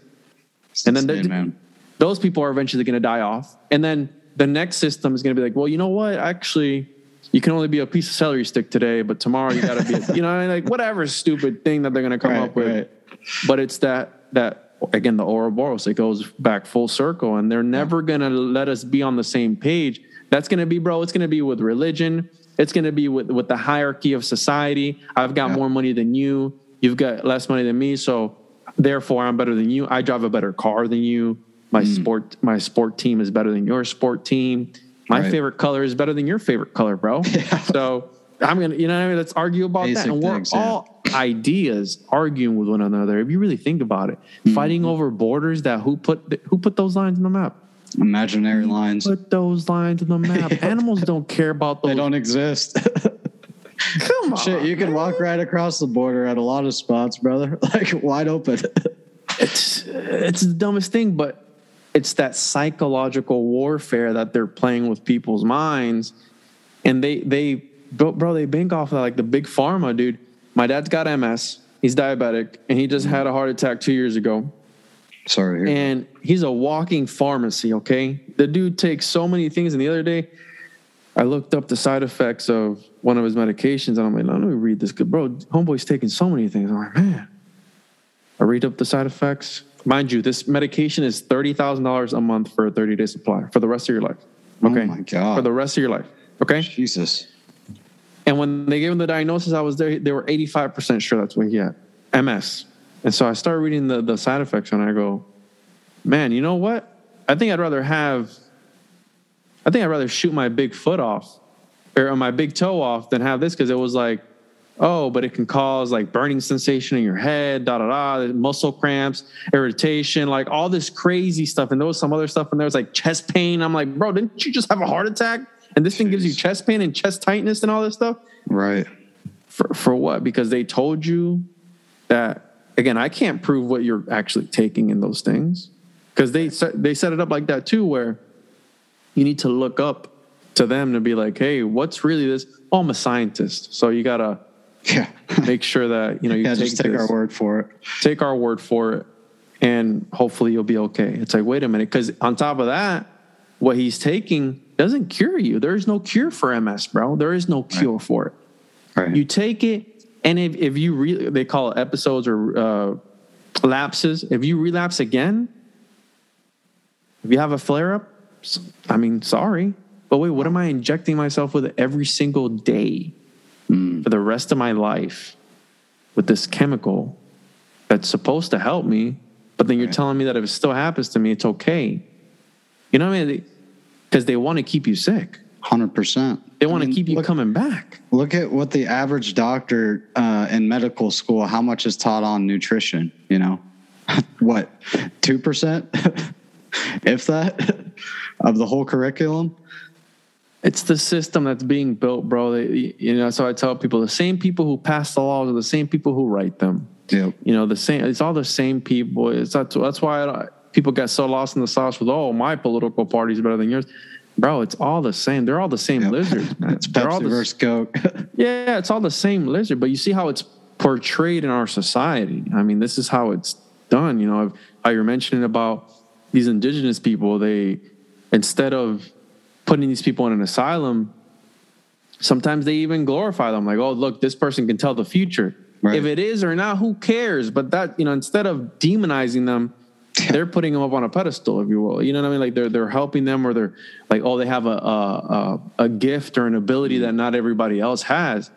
It's and then the, those people are eventually going to die off, and then the next system is going to be like, well, you know what? Actually, you can only be a piece of celery stick today, but tomorrow you got to be, you know, like whatever stupid thing that they're going to come right, up with. Right. But it's that that again the Ouroboros. It goes back full circle, and they're never going to let us be on the same page. That's going to be, bro. It's going to be with religion. It's going to be with with the hierarchy of society. I've got yeah. more money than you. You've got less money than me, so therefore I'm better than you. I drive a better car than you. My mm. sport my sport team is better than your sport team. My right. favorite color is better than your favorite color, bro. Yeah. So I'm gonna, you know, what I mean, let's argue about Basic that. And we're things, all yeah. ideas arguing with one another. If you really think about it, mm-hmm. fighting over borders that who put who put those lines on the map? Imaginary lines. Put those lines on the map. Animals don't care about those. They don't exist. Come on, shit! You can walk right across the border at a lot of spots, brother. Like wide open. it's it's the dumbest thing, but it's that psychological warfare that they're playing with people's minds and they they bro they bank off of like the big pharma dude my dad's got ms he's diabetic and he just had a heart attack two years ago sorry and he's a walking pharmacy okay the dude takes so many things and the other day i looked up the side effects of one of his medications and i'm like let me read this good bro homeboy's taking so many things i'm like man i read up the side effects Mind you, this medication is thirty thousand dollars a month for a thirty day supply for the rest of your life. Oh okay, oh my god, for the rest of your life. Okay, Jesus. And when they gave him the diagnosis, I was there. They were eighty five percent sure that's what he had, MS. And so I started reading the the side effects, and I go, man, you know what? I think I'd rather have. I think I'd rather shoot my big foot off, or my big toe off, than have this because it was like oh, but it can cause like burning sensation in your head, da da da, muscle cramps, irritation, like all this crazy stuff. And there was some other stuff, and there was like chest pain. I'm like, bro, didn't you just have a heart attack? And this Jeez. thing gives you chest pain and chest tightness and all this stuff. Right. For for what? Because they told you that again. I can't prove what you're actually taking in those things because they they set it up like that too, where you need to look up to them to be like, hey, what's really this? Oh, I'm a scientist, so you gotta yeah. make sure that you know you yeah, take, just take this, our word for it. Take our word for it, and hopefully you'll be okay. It's like wait a minute, because on top of that, what he's taking doesn't cure you. There is no cure for MS, bro. There is no cure right. for it. Right. You take it, and if if you really they call it episodes or uh, lapses. If you relapse again, if you have a flare up, I mean, sorry, but wait, what am I injecting myself with every single day? mm. for the rest of my life with this chemical that's supposed to help me, but then you're right. telling me that if it still happens to me, it's okay. You know what I mean? Because they want to keep you sick. Hundred percent. They want I mean, to keep you look, coming back. Look at what the average doctor uh, in medical school, how much is taught on nutrition. You know, what two percent, if that, of the whole curriculum. It's the system that's being built, bro. They, you know, so I tell people the same people who pass the laws are the same people who write them. Yeah. You know, the same. It's all the same people. It's that's that's why people get so lost in the sauce with oh, my political party is better than yours. Bro, it's all the same. They're all the same yep. lizards, man. it's Pepsi all the, versus Coke. yeah, it's all the same lizard, but you see how it's portrayed in our society. I mean, this is how it's done. You know, how you're mentioning about these indigenous people. They instead of putting these people in an asylum, sometimes they even glorify them like, oh, look, this person can tell the future. Right. If it is or not, who cares? But that, you know, instead of demonizing them, they're putting them up on a pedestal, if you will. You know what I mean? Like they're they're helping them, or they're like, oh, they have a a, a gift or an ability that not everybody else has.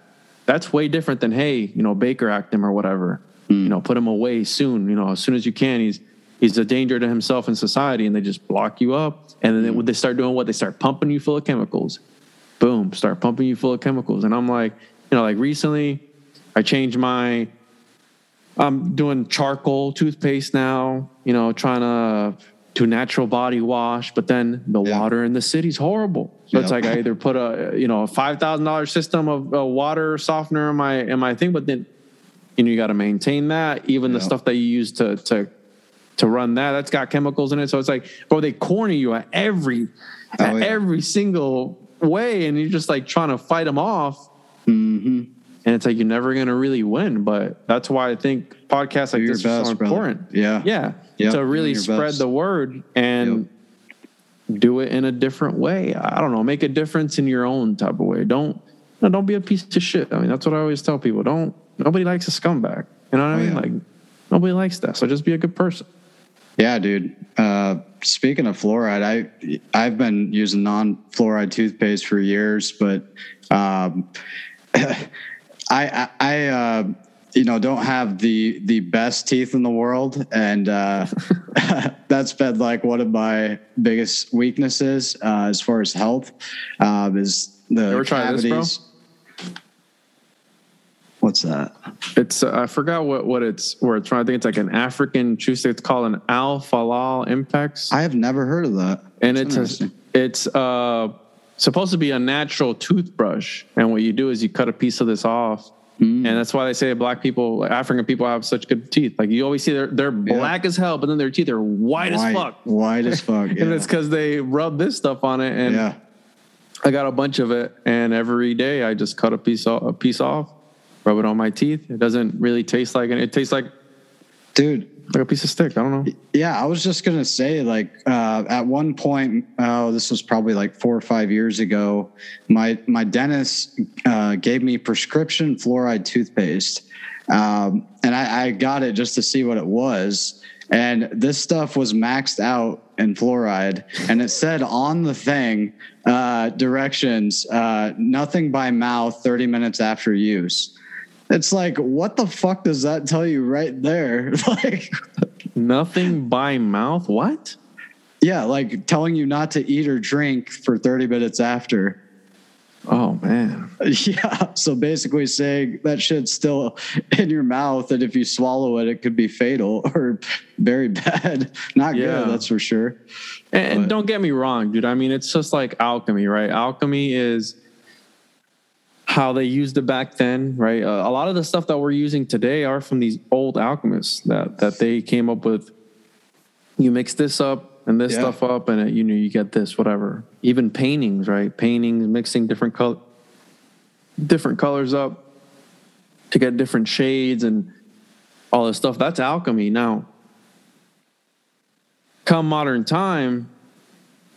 That's way different than hey, you know, Baker act him or whatever. Mm. You know, put him away soon. You know, as soon as you can. He's he's a danger to himself and society, and they just block you up. And then mm. they start doing what they start pumping you full of chemicals. Boom, start pumping you full of chemicals. And I'm like, you know, like recently, I changed my. I'm doing charcoal toothpaste now. You know, trying to do natural body wash, but then the yeah. water in the city's horrible. So it's like I either put a you know a five thousand dollar system of uh, water softener in my in my thing, but then you know you got to maintain that. Even the stuff that you use to to to run that. That's got chemicals in it. So it's like, bro, they corner you at every at Oh, yeah. every single way, and you're just like trying to fight them off. Mm-hmm. And it's like you're never gonna really win. But that's why I think podcasts like your this are so best, brother. important. Yeah. Yeah. Yep, To really spread best. the word and do it in a different way. I don't know, make a difference in your own type of way. Don't no, don't be a piece of shit. I mean, that's what I always tell people. Don't nobody likes a scumbag. You know what I Oh, mean? yeah. Like nobody likes that. So just be a good person. Yeah, dude. Uh, speaking of fluoride, I I've been using non-fluoride toothpaste for years, but um, I I, I uh, you know don't have the the best teeth in the world, and uh, that's been like one of my biggest weaknesses uh, as far as health um, is the ever try this, bro? cavities. What's that? It's uh, I forgot what what it's where it's from. I think it's like an African chew. It's called an Al Falal Impex. I have never heard of that. and That's it's a, it's uh supposed to be a natural toothbrush and what you do is you cut a piece of this off Mm. and that's why they say black people african people have such good teeth like you always see they're, they're black as hell but then their teeth are white, as fuck white as fuck. and it's because they rub this stuff on it and yeah. i got a bunch of it and every day i just cut a piece off a piece off rub it on my teeth. It doesn't really taste like it tastes like dude. like a piece of stick. I don't know. Yeah i was just gonna say like uh, at one point oh this was probably like four or five years ago my my dentist uh, gave me prescription fluoride toothpaste. Um, and I, I got it just to see what it was. And this stuff was maxed out in fluoride. And it said on the thing uh, directions uh, nothing by mouth 30 minutes after use it's like what the fuck does that tell you right there like nothing by mouth what Yeah, like telling you not to eat or drink for 30 minutes after. oh man Yeah. So basically saying that shit's still in your mouth and if you swallow it, it could be fatal or very bad. Not Yeah. good, that's for sure. And, and don't get me wrong, dude. I mean, it's just like alchemy, right? Alchemy is how they used it back then, right? Uh, a lot of the stuff that we're using today are from these old alchemists that that they came up with. You mix this up and this Yeah. stuff up, and it, you know you get this, whatever. Even paintings, right? Paintings, mixing different color, different colors up to get different shades and all this stuff. That's alchemy. Now, come modern time,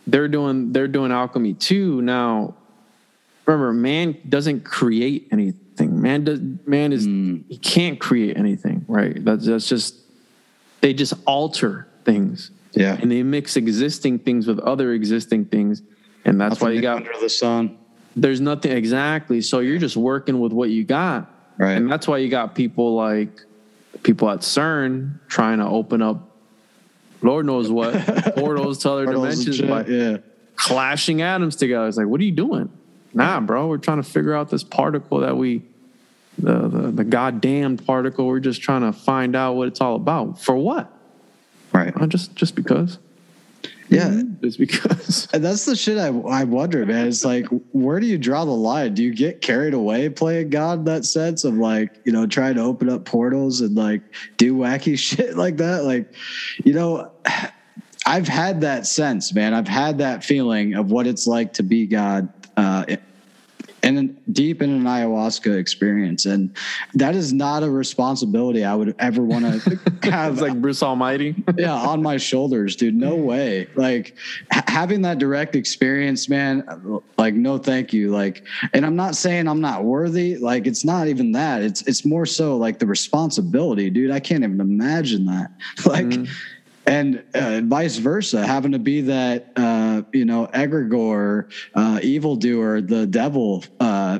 they're doing they're doing alchemy too. Now, remember, man doesn't create anything. Man does man is hmm. he can't create anything, right? That's that's just they just alter things. Yeah. And they mix existing things with other existing things. And that's why you got under the sun. there's nothing exactly. So you're just working with what you got. Right. And that's why you got people like people at CERN trying to open up Lord knows what portals to other Portals dimensions by yeah. clashing atoms together. It's like, what are you doing? Nah, bro, we're trying to figure out this particle that we the the, the goddamned particle. We're just trying to find out what it's all about. For what? Right. Uh, just just because. Yeah. Just because. And that's the shit I, I wonder, man. It's like, where do you draw the line? Do you get carried away playing God in that sense of like, you know, trying to open up portals and like do wacky shit like that? Like, you know, I've had that sense, man. I've had that feeling of what it's like to be God uh, and deep in an ayahuasca experience. And that is not a responsibility I would ever want to have It's like Bruce Almighty. yeah on my shoulders dude. No way. Like ha- having that direct experience man like no thank you. Like and i'm not saying i'm not worthy. Like it's not even that. It's it's more so like the responsibility dude. I can't even imagine that. Like and uh, vice versa having to be that uh you know egregore uh evildoer the devil uh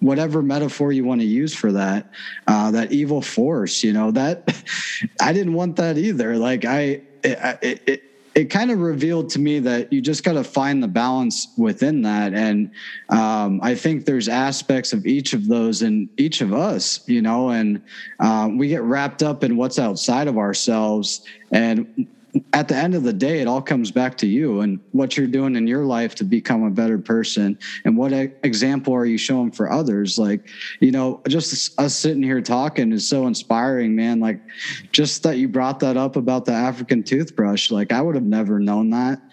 whatever metaphor you want to use for that uh that evil force you know that i didn't want that either. Like i it it, it, kind of revealed to me that you just got to find the balance within that. And um, i think there's aspects of each of those in each of us you know and um, we get wrapped up in what's outside of ourselves. And at the end of the day, it all comes back to you and what you're doing in your life to become a better person. And what example are you showing for others? Like, you know, just us sitting here talking is so inspiring, man. Like, just that you brought that up about the African toothbrush. Like, I would have never known that.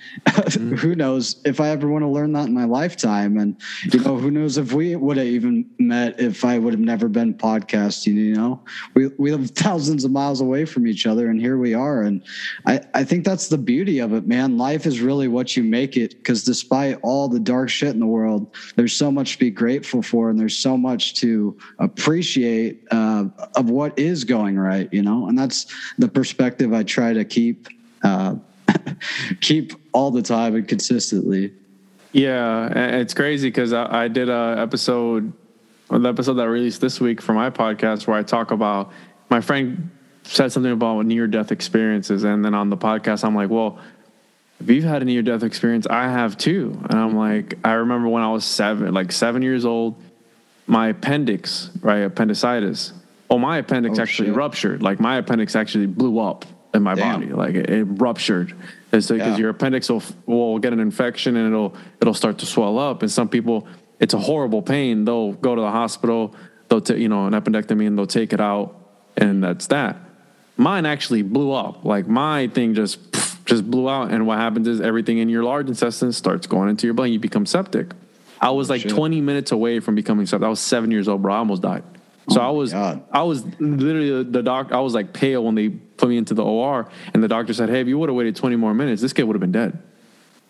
Mm-hmm. who knows if I ever want to learn that in my lifetime? And, you know, who knows if we would have even met if I would have never been podcasting, you know? We, we live thousands of miles away from each other, and here we are. And I, I think that's the beauty of it, man. Life is really what you make it because despite all the dark shit in the world, there's so much to be grateful for and there's so much to appreciate uh, of what is going right, you know? And that's the perspective I try to keep. Uh, keep all the time and consistently. Yeah, it's crazy because I, I, did a episode, the episode that I released this week for my podcast, where I talk about my friend said something about near death experiences. And then on the podcast, I'm like, well, if you've had a near death experience, I have too. And I'm like, I remember when I was seven, like seven years old, my appendix, right, appendicitis. Oh, my appendix oh, actually shit. ruptured. Like my appendix actually blew up in my Damn. body. Like it, it ruptured. It's because yeah. your appendix will will get an infection and it'll it'll start to swell up. And some people, it's a horrible pain. They'll go to the hospital. They'll take you know an appendectomy and they'll take it out, and that's that mine actually blew up. Like my thing just just blew out, and what happens is everything in your large intestine starts going into your blood. You become septic. I was like Shit. 20 minutes away from becoming septic. I was seven years old, bro. I almost died. So oh I was, God. I was literally uh, the doctor. I was like pale when they put me into the OR, and the doctor said, "Hey, if you would have waited 20 more minutes, this kid would have been dead."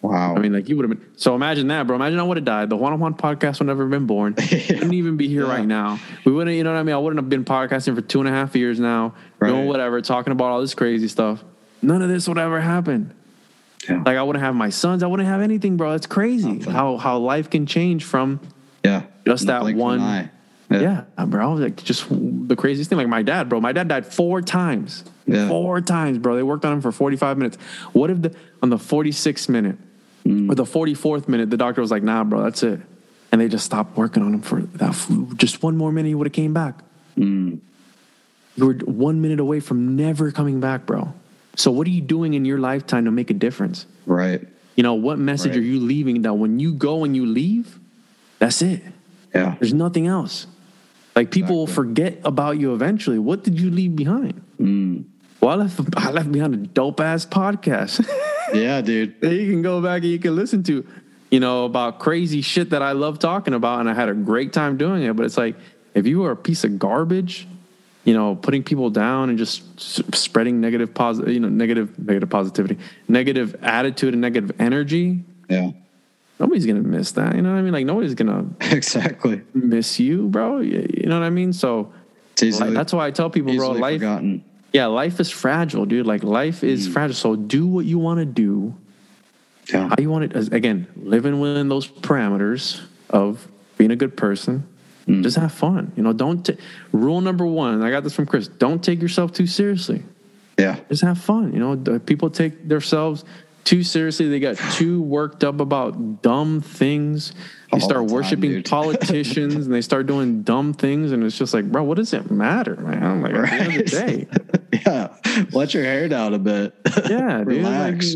Wow. I mean, like you would have been. So imagine that, bro. Imagine I would have died. The one on one podcast would never have been born. yeah. Wouldn't even be here yeah. right now. We wouldn't, you know what I mean? I wouldn't have been podcasting for two and a half years now, right. doing whatever, talking about all this crazy stuff. None of this would ever happen. Yeah. Like I wouldn't have my sons. I wouldn't have anything, bro. It's crazy how how life can change from yeah just that one. Yeah. yeah, bro. Like just the craziest thing. Like my dad, bro. My dad died four times. Yeah. Four times, bro. They worked on him for 45 minutes. What if the on the 46th minute Mm. Or the 44th minute, the doctor was like, nah, bro, that's it. And they just stopped working on him for that. Just one more minute, he would have came back. Mm. You were one minute away from never coming back, bro. So what are you doing in your lifetime to make a difference? Right. You know, what message right. are you leaving that when you go and you leave, that's it. Yeah. There's nothing else. Like people exactly. will forget about you eventually. What did you leave behind? Mm. Well, I left I left behind a dope ass podcast. yeah, dude. That you can go back and you can listen to, you know, about crazy shit that I love talking about, and I had a great time doing it. But it's like if you are a piece of garbage, you know, putting people down and just spreading negative positive, you know, negative negative positivity, negative attitude, and negative energy. Yeah. Nobody's gonna miss that. You know what I mean? Like nobody's gonna exactly miss you, bro. You know what I mean? So easily, like, that's why I tell people, bro, life. Forgotten yeah, life is fragile, dude. Like life is mm. fragile. So do what you want to do. Yeah. How you want it again, living within those parameters of being a good person. Mm. Just have fun. You know, don't t- rule number one, I got this from Chris, don't take yourself too seriously. Yeah. Just have fun. You know, people take themselves too seriously. They get too worked up about dumb things. They start the worshiping politicians and they start doing dumb things. And it's just like, bro, what does it matter, man? Like, right. at the end of the day. yeah. Let your hair down a bit. Yeah. Relax.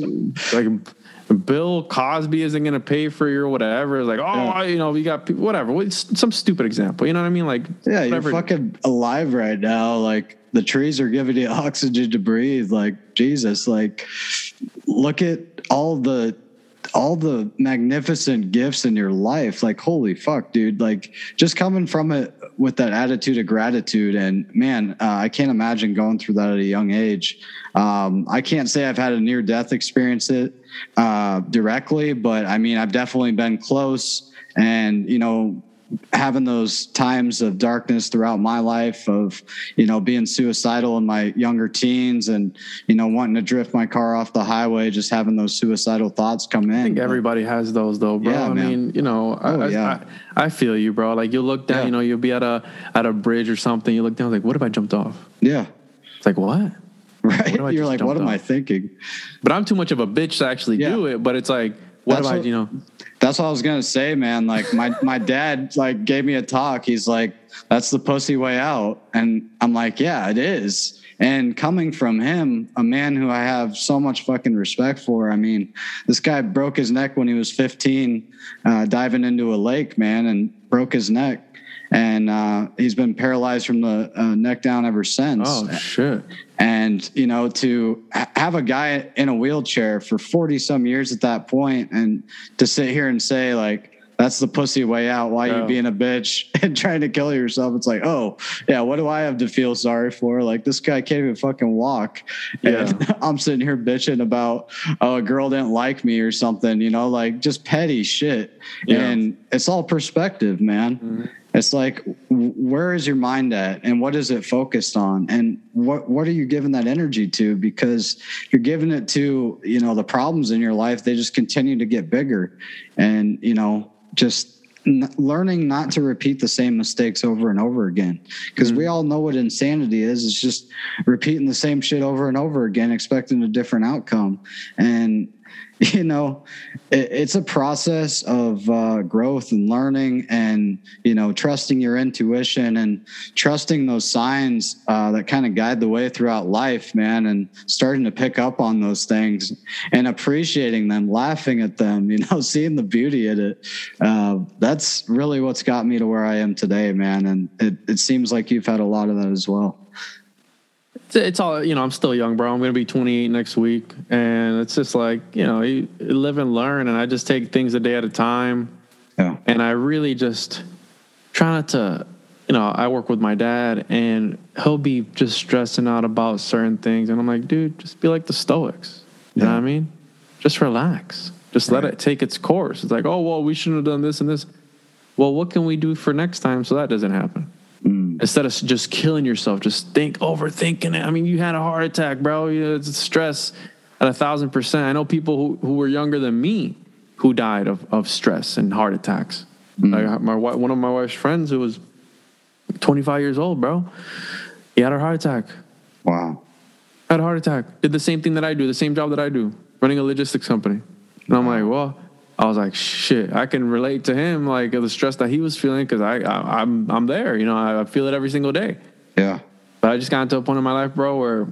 Like, like, Bill Cosby isn't going to pay for your whatever. It's like, oh, yeah. you know, we got people, whatever. Some stupid example. You know what I mean? Like, yeah, whatever. you're fucking alive right now. Like, the trees are giving you oxygen to breathe. Like, Jesus, like, look at all the all the magnificent gifts in your life. Like holy fuck dude. Like just coming from it with that attitude of gratitude and man uh, i can't imagine going through that at a young age. Um, i can't say i've had a near death experience it uh, directly but i mean i've definitely been close and you know having those times of darkness throughout my life of you know being suicidal in my younger teens and you know wanting to drift my car off the highway just having those suicidal thoughts come in. i think everybody has those though bro. Yeah, i man. mean you know oh, I, yeah. I, I, feel you bro. Like you look down yeah. you know you'll be at a at a bridge or something you look down like what if i jumped off? Yeah. It's like what? Right. You're like what am i thinking? But i'm too much of a bitch to actually do it but it's like what I, you know that's what I was gonna say, man. Like my my dad like gave me a talk. He's like, "That's the pussy way out," and I'm like, "Yeah, it is." And coming from him, a man who I have so much fucking respect for, I mean, this guy broke his neck when he was 15, uh, diving into a lake, man, and broke his neck. And uh, he's been paralyzed from the uh, neck down ever since. Oh shit! And you know, to ha- have a guy in a wheelchair for 40 some years at that point, and to sit here and say like, that's the pussy way out. Why Yeah. you being a bitch and trying to kill yourself? It's like, oh yeah, what do I have to feel sorry for? Like this guy can't even fucking walk. And I'm sitting here bitching about oh a girl didn't like me or something, you know, like just petty shit. Yeah. And it's all perspective, man. It's like where is your mind at and what is it focused on? And what what are you giving that energy to? Because you're giving it to you know the problems in your life they just continue to get bigger. And you know just n- learning not to repeat the same mistakes over and over again. Because we mm. all know what insanity is. It's just repeating the same shit over and over again expecting a different outcome. And you know it, it's a process of uh, growth and learning and you know trusting your intuition and trusting those signs uh, that kind of guide the way throughout life man and starting to pick up on those things and appreciating them laughing at them you know seeing the beauty in it. Uh, that's really what's got me to where i am today man and it, it seems like you've had a lot of that as well It's, all you know. I'm still young, bro. I'm gonna be 28 next week, and it's just like you know, you live and learn. And I just take things a day at a time. yeah and I really just try not to, you know, I work with my dad and he'll be just stressing out about certain things. And I'm like, dude, just be like the Stoics. You know what I mean? Just relax. Just let it take its course. It's like, oh, well, we shouldn't have done this and this. Well, what can we do for next time so that doesn't happen? Mm. Instead of just killing yourself, just think, overthinking it. I mean, you had a heart attack, bro. You know, it's stress at a thousand percent. I know people who, who were younger than me who died of, of stress and heart attacks. Mm. Like my one of my wife's friends who was 25 years old, bro. He had a heart attack. wow Had a heart attack. Did the same thing that I do, the same job that I do, running a logistics company. And I'm like, well, I was like, shit, I can relate to him, like the stress that he was feeling, because I, I, I'm, I'm there. You know, I, I feel it every single day. yeah But I just got to a point in my life, bro, where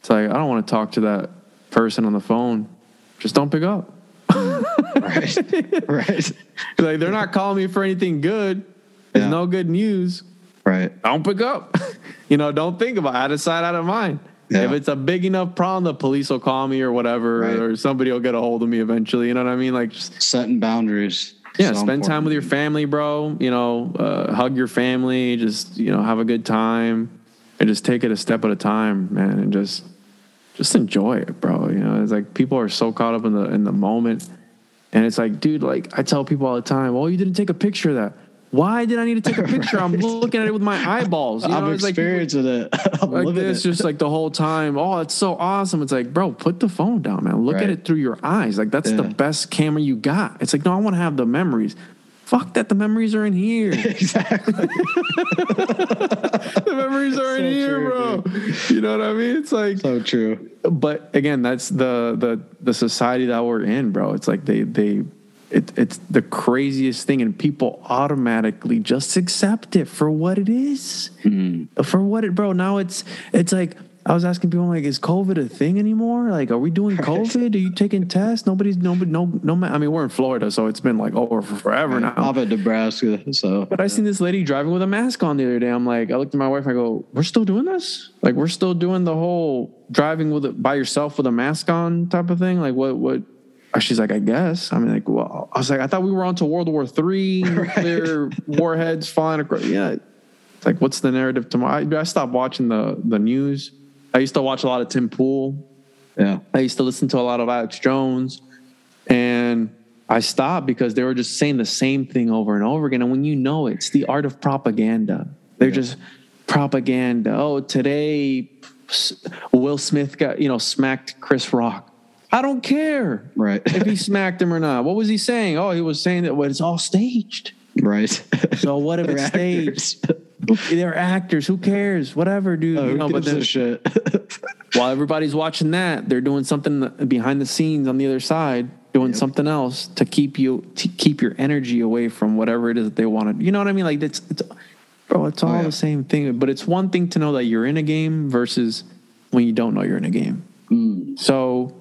it's like I don't want to talk to that person on the phone. Just don't pick up. right right Like they're not calling me for anything good. There's Yeah. no good news. right Don't pick up. you know, don't think about it. out of sight, out of mind. Yeah. If it's a big enough problem, the police will call me or whatever, Right. or somebody will get a hold of me eventually. You know what I mean? Like, just, setting boundaries yeah, So spend time with your family, bro. You know, uh, hug your family. Just you know, have a good time, and just take it a step at a time, man, and just just enjoy it, bro. You know, it's like people are so caught up in the in the moment, and it's like, dude, like I tell people all the time, well, you didn't take a picture of that. Why did I need to take a picture? I'm looking at it with my eyeballs. You know, I'm it's like experiencing it. I'm like this it. just like the whole time. Oh it's so awesome. It's like bro put the phone down man. Look at it through your eyes. Like that's the best camera you got. It's like no i want to have the memories. Fuck that the memories are in here. Exactly. the memories are in here true, bro. you know what i mean? It's like so true. but again that's the the the society that we're in bro. It's like they they it, it's the craziest thing and people automatically just accept it for what it is for what it bro now it's it's like i was asking people like is covid a thing anymore like are we doing covid are you taking tests nobody's nobody no no i mean we're in florida so it's been like over for forever now I'm in Nebraska, so but I seen this lady driving with a mask on the other day. I'm like, I looked at my wife. I go, "We're still doing this? Like, we're still doing the whole driving with it by yourself with a mask on type of thing? Like, what? What?" She's like, "I guess." I mean, like, well, I was like, I thought we were on to World War Three, nuclear warheads flying across. Yeah, it's like, what's the narrative tomorrow? I, I stopped watching the the news. I used to watch a lot of Tim Pool. yeah, I used to listen to a lot of Alex Jones, and I stopped because they were just saying the same thing over and over again. And when you know it's the art of propaganda, they're just propaganda. Oh, today Will Smith got you know smacked Chris Rock. I don't care right, if he smacked him or not. What was he saying? Oh, he was saying that well, it's all staged. right. So what if They're it's staged? actors. They're actors. Who cares? Whatever, dude. Oh, you know, but then, shit? while everybody's watching that, they're doing something behind the scenes on the other side, doing something else to keep you to keep your energy away from whatever it is that they want to. You know what I mean? Like it's it's Bro, it's all Oh, yeah. the same thing. But it's one thing to know that you're in a game versus when you don't know you're in a game. Mm. So,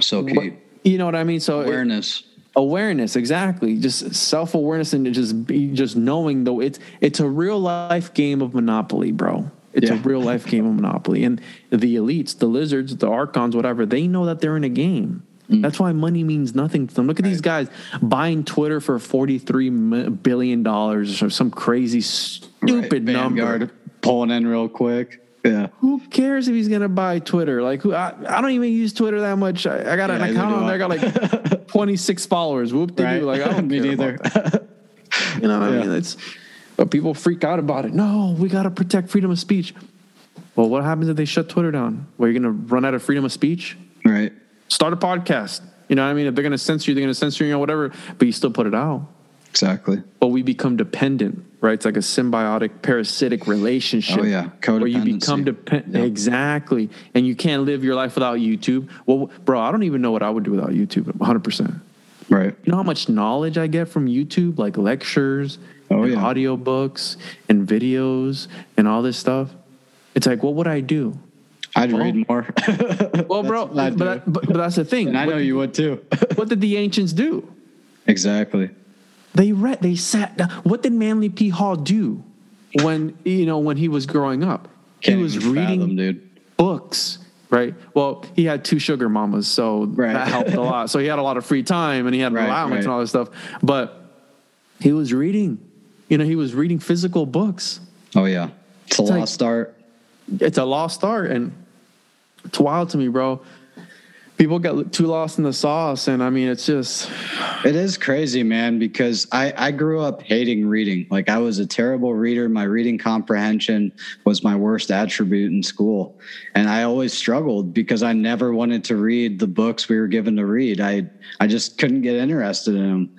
So key. you know what I mean? So Awareness. awareness exactly just self-awareness and just be just knowing though it's it's a real life game of monopoly bro it's a real life game of monopoly and the elites the lizards the archons whatever they know that they're in a game Mm. that's why money means nothing to them look at these guys buying twitter for forty-three billion dollars or some crazy stupid Right, number pulling in real quick. Yeah. who cares if he's gonna buy Twitter? Like, who? I, I don't even use Twitter that much. I, I got an Yeah, neither account on there. I got like 26 followers. Whoop de Right. Like, I don't Me care neither. You know what I mean? It's but people freak out about it. No, we got to protect freedom of speech. Well, what happens if they shut Twitter down? Well, you're gonna run out of freedom of speech. Right. Start a podcast. You know what I mean? If they're gonna censor you, they're gonna censor you or whatever. But you still put it out. Exactly. But we become dependent, right? It's like a symbiotic, parasitic relationship. Oh, yeah. Where you become dependent. Yep. Exactly. And you can't live your life without YouTube. Well, bro, I don't even know what I would do without YouTube 100%. Right. You know how much knowledge I get from YouTube, like lectures, Oh, and yeah. audiobooks, and videos, and all this stuff? It's like, what would I do? I'd read more. Well, bro, but, but, but that's the thing. and I what, know you would too. what did the ancients do? exactly. They read. They sat down. What did Manly P. Hall do when you know when he was growing up? Can't he was reading fathom, dude. books, right? Well, he had two sugar mamas, so Right. that helped a lot. So he had a lot of free time and he had an Right, allowance right. and all this stuff. But he was reading. You know, he was reading physical books. Oh yeah. It's a It's like- lost art. It's a lost art, and it's wild to me, bro. People get too lost in the sauce, and I mean, it's just It is crazy, man, because I, I grew up hating reading. Like I was a terrible reader. My reading comprehension was my worst attribute in school. And I always struggled because I never wanted to read the books we were given to read. I I just couldn't get interested in them.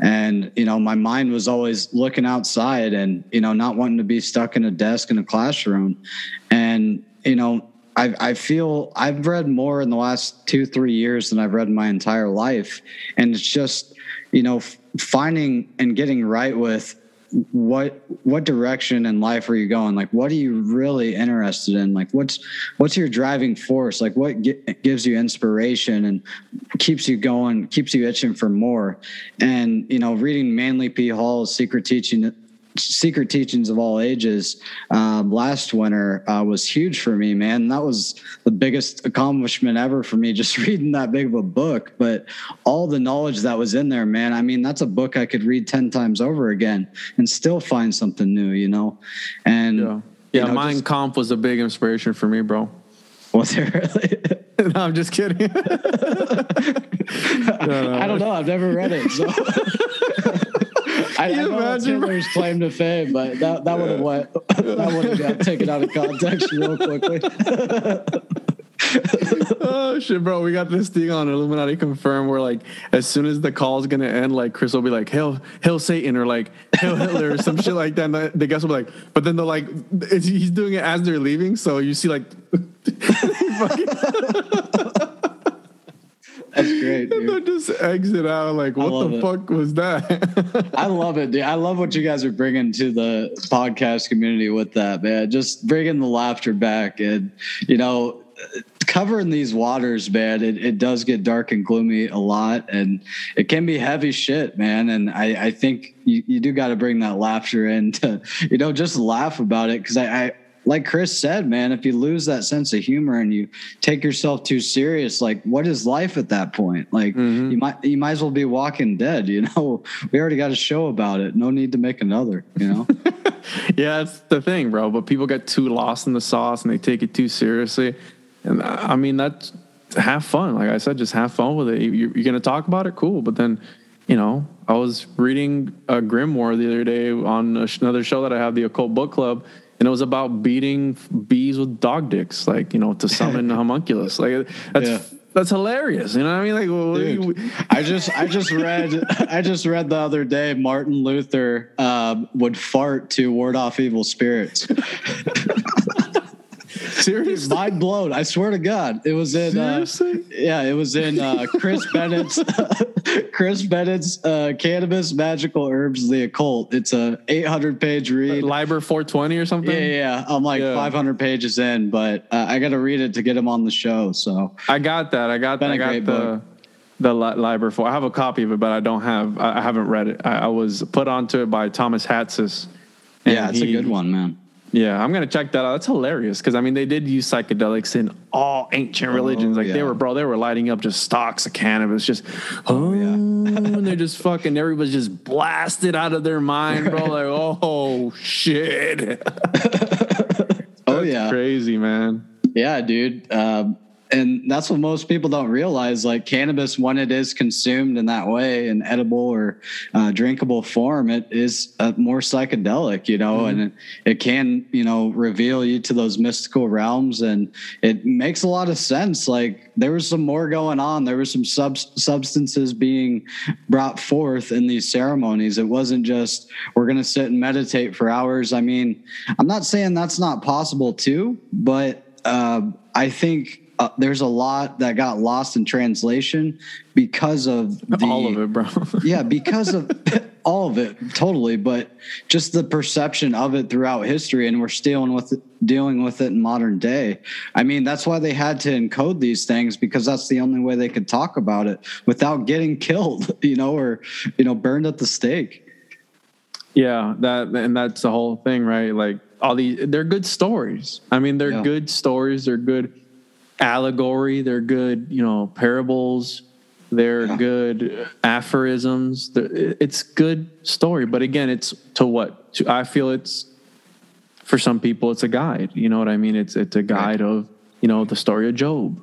And, you know, my mind was always looking outside and, you know, not wanting to be stuck in a desk in a classroom. And, you know, I, I feel I've read more in the last two, three years than I've read in my entire life. And it's just, you know, finding and getting right with what what direction in life are you going? Like what are you really interested in? Like what's what's your driving force? Like what gi- gives you inspiration and keeps you going keeps you itching for more? And you know reading manly p. Hall's secret teaching secret teachings of all ages um, last winter uh, was huge for me man. That was the biggest accomplishment ever for me just reading that big of a book but all the knowledge that was in there man i mean that's a book i could read 10 times over again and still find something new you know? And yeah, you yeah. know, Mein just- Kampf was a big inspiration for me, bro. was it really? no, I'm just kidding. i don't know. I've never read it so I, I know that's imagine? Hitler's claim to fame, but that, that would have went that would have got taken out of context real quickly. oh shit, bro! We got this thing on Illuminati confirmed where like as soon as the call's gonna end, like Chris will be like "Hail, Hail Satan" or like "Hail Hitler" or some shit like that. And the, the guests will be like, but then they're like, he's doing it as they're leaving, so you see like. That's great. And Dude. they just exit out like, what the it. fuck was that? I love it, dude. I love what you guys are bringing to the podcast community with that, man. Just bringing the laughter back, and you know, covering these waters, man. It, it does get dark and gloomy a lot, and it can be heavy shit, man. And I, I think you, you do got to bring that laughter in to, you know, just laugh about it because I, I like Chris said, man, if you lose that sense of humor and you take yourself too serious, like what is life at that point? Like you might you might as well be walking dead, you know. We already got a show about it. No need to make another, you know. yeah, that's the thing, bro. But people get too lost in the sauce and they take it too seriously. And uh, I mean, that's have fun. Like I said, just have fun with it. You- You're, you're going to talk about it, cool. But then, you know, I was reading a Grimoire the other day on another show that I have, the Occult Book Club, and it was about beating bees with dog dicks, like you know, to summon homunculus. Like that's Yeah. that's hilarious. You know what I mean? Like, you- Dude, I just I just read I just read the other day Martin Luther um, would fart to ward off evil spirits. Seriously? mind blown. I swear to God, it was in. Uh, yeah, it was in uh, Chris Bennett's Chris Bennett's uh, Cannabis, Magical Herbs, the Occult. It's a 800 page read. Liber 420 or something? Yeah, yeah. I'm like Yeah. 500 pages in, but uh, I got to read it to get him on the show. So I got that. I got Been I got the book. the li- Liber 4. I have a copy of it, but I don't have. I, haven't read it. I, I was put onto it by Thomas Hatsis. yeah, it's a good one, man. Yeah, I'm gonna check that out. That's hilarious because I mean they did use psychedelics in all ancient religions. Like they were, bro, they were lighting up just stalks of cannabis, just oh, yeah, and they're just fucking. Everybody's just blasted out of their mind, bro. Like oh shit, Oh yeah, crazy man. Yeah, dude. Um, and that's what most people don't realize. Like cannabis, when it is consumed in that way, in edible or uh, drinkable form, it is more psychedelic, you know, and it, it can, you know, reveal you to those mystical realms. And it makes a lot of sense. Like there was some more going on. There was some sub- substances being brought forth in these ceremonies. It wasn't just, we're going to sit and meditate for hours. I mean, I'm not saying that's not possible too, but uh, I think uh, there's a lot that got lost in translation because of the, all of it, bro. yeah, because of all of it, totally. But just the perception of it throughout history, and we're dealing with it, dealing with it in modern day. I mean, that's why they had to encode these things because that's the only way they could talk about it without getting killed, you know, or you know, burned at the stake. Yeah, that and that's the whole thing, right? Like all these, they're good stories. I mean, they're Yeah. good stories. They're good allegory. They're good, you know, parables. They're Yeah. good aphorisms. It's good story, but again, it's to what? To, I feel it's for some people, it's a guide. You know what I mean? It's it's a guide of you know the story of Job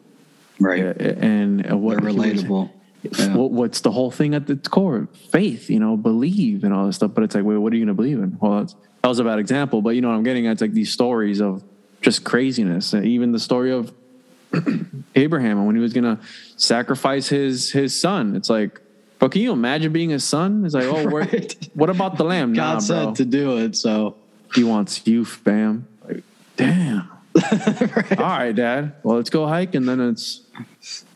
Right. and uh, what They're relatable. Yeah. what, what's the whole thing at the core? Faith, you know, believe and all this stuff. But it's like, wait, what are you going to believe in? Well, that's, that was a bad example, but you know what I'm getting at? It's like these stories of just craziness. Even the story of Abraham and when he was going to sacrifice his his son. It's like, but can you imagine being his son? It's like, oh, where, Right. what about the lamb? God nah, said bro. to do it, so he wants you, fam. Like, damn. All right, Dad. Well, let's go hike, and then it's,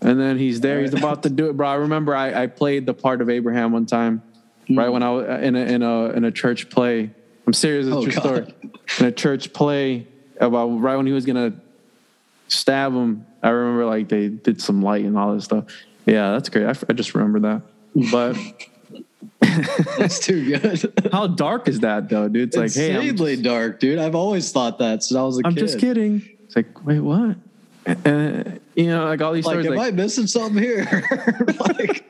and then he's there. He's about to do it, bro. I remember I, I played the part of Abraham one time, right mm. when I was in a in a in a church play. I'm serious. It's Oh, true God. story. In a church play about right when he was gonna stab him. I remember like they did some light and all this stuff. Yeah, that's great. I, f- I just remember that. But that's too good. how dark is that though, dude? It's like, hey, insanely dark, dude. I've always thought that since I was a I'm kid. I'm just kidding. It's like, wait, what? Uh, you know, like all these Like, stories. am Like, I missing something here? like,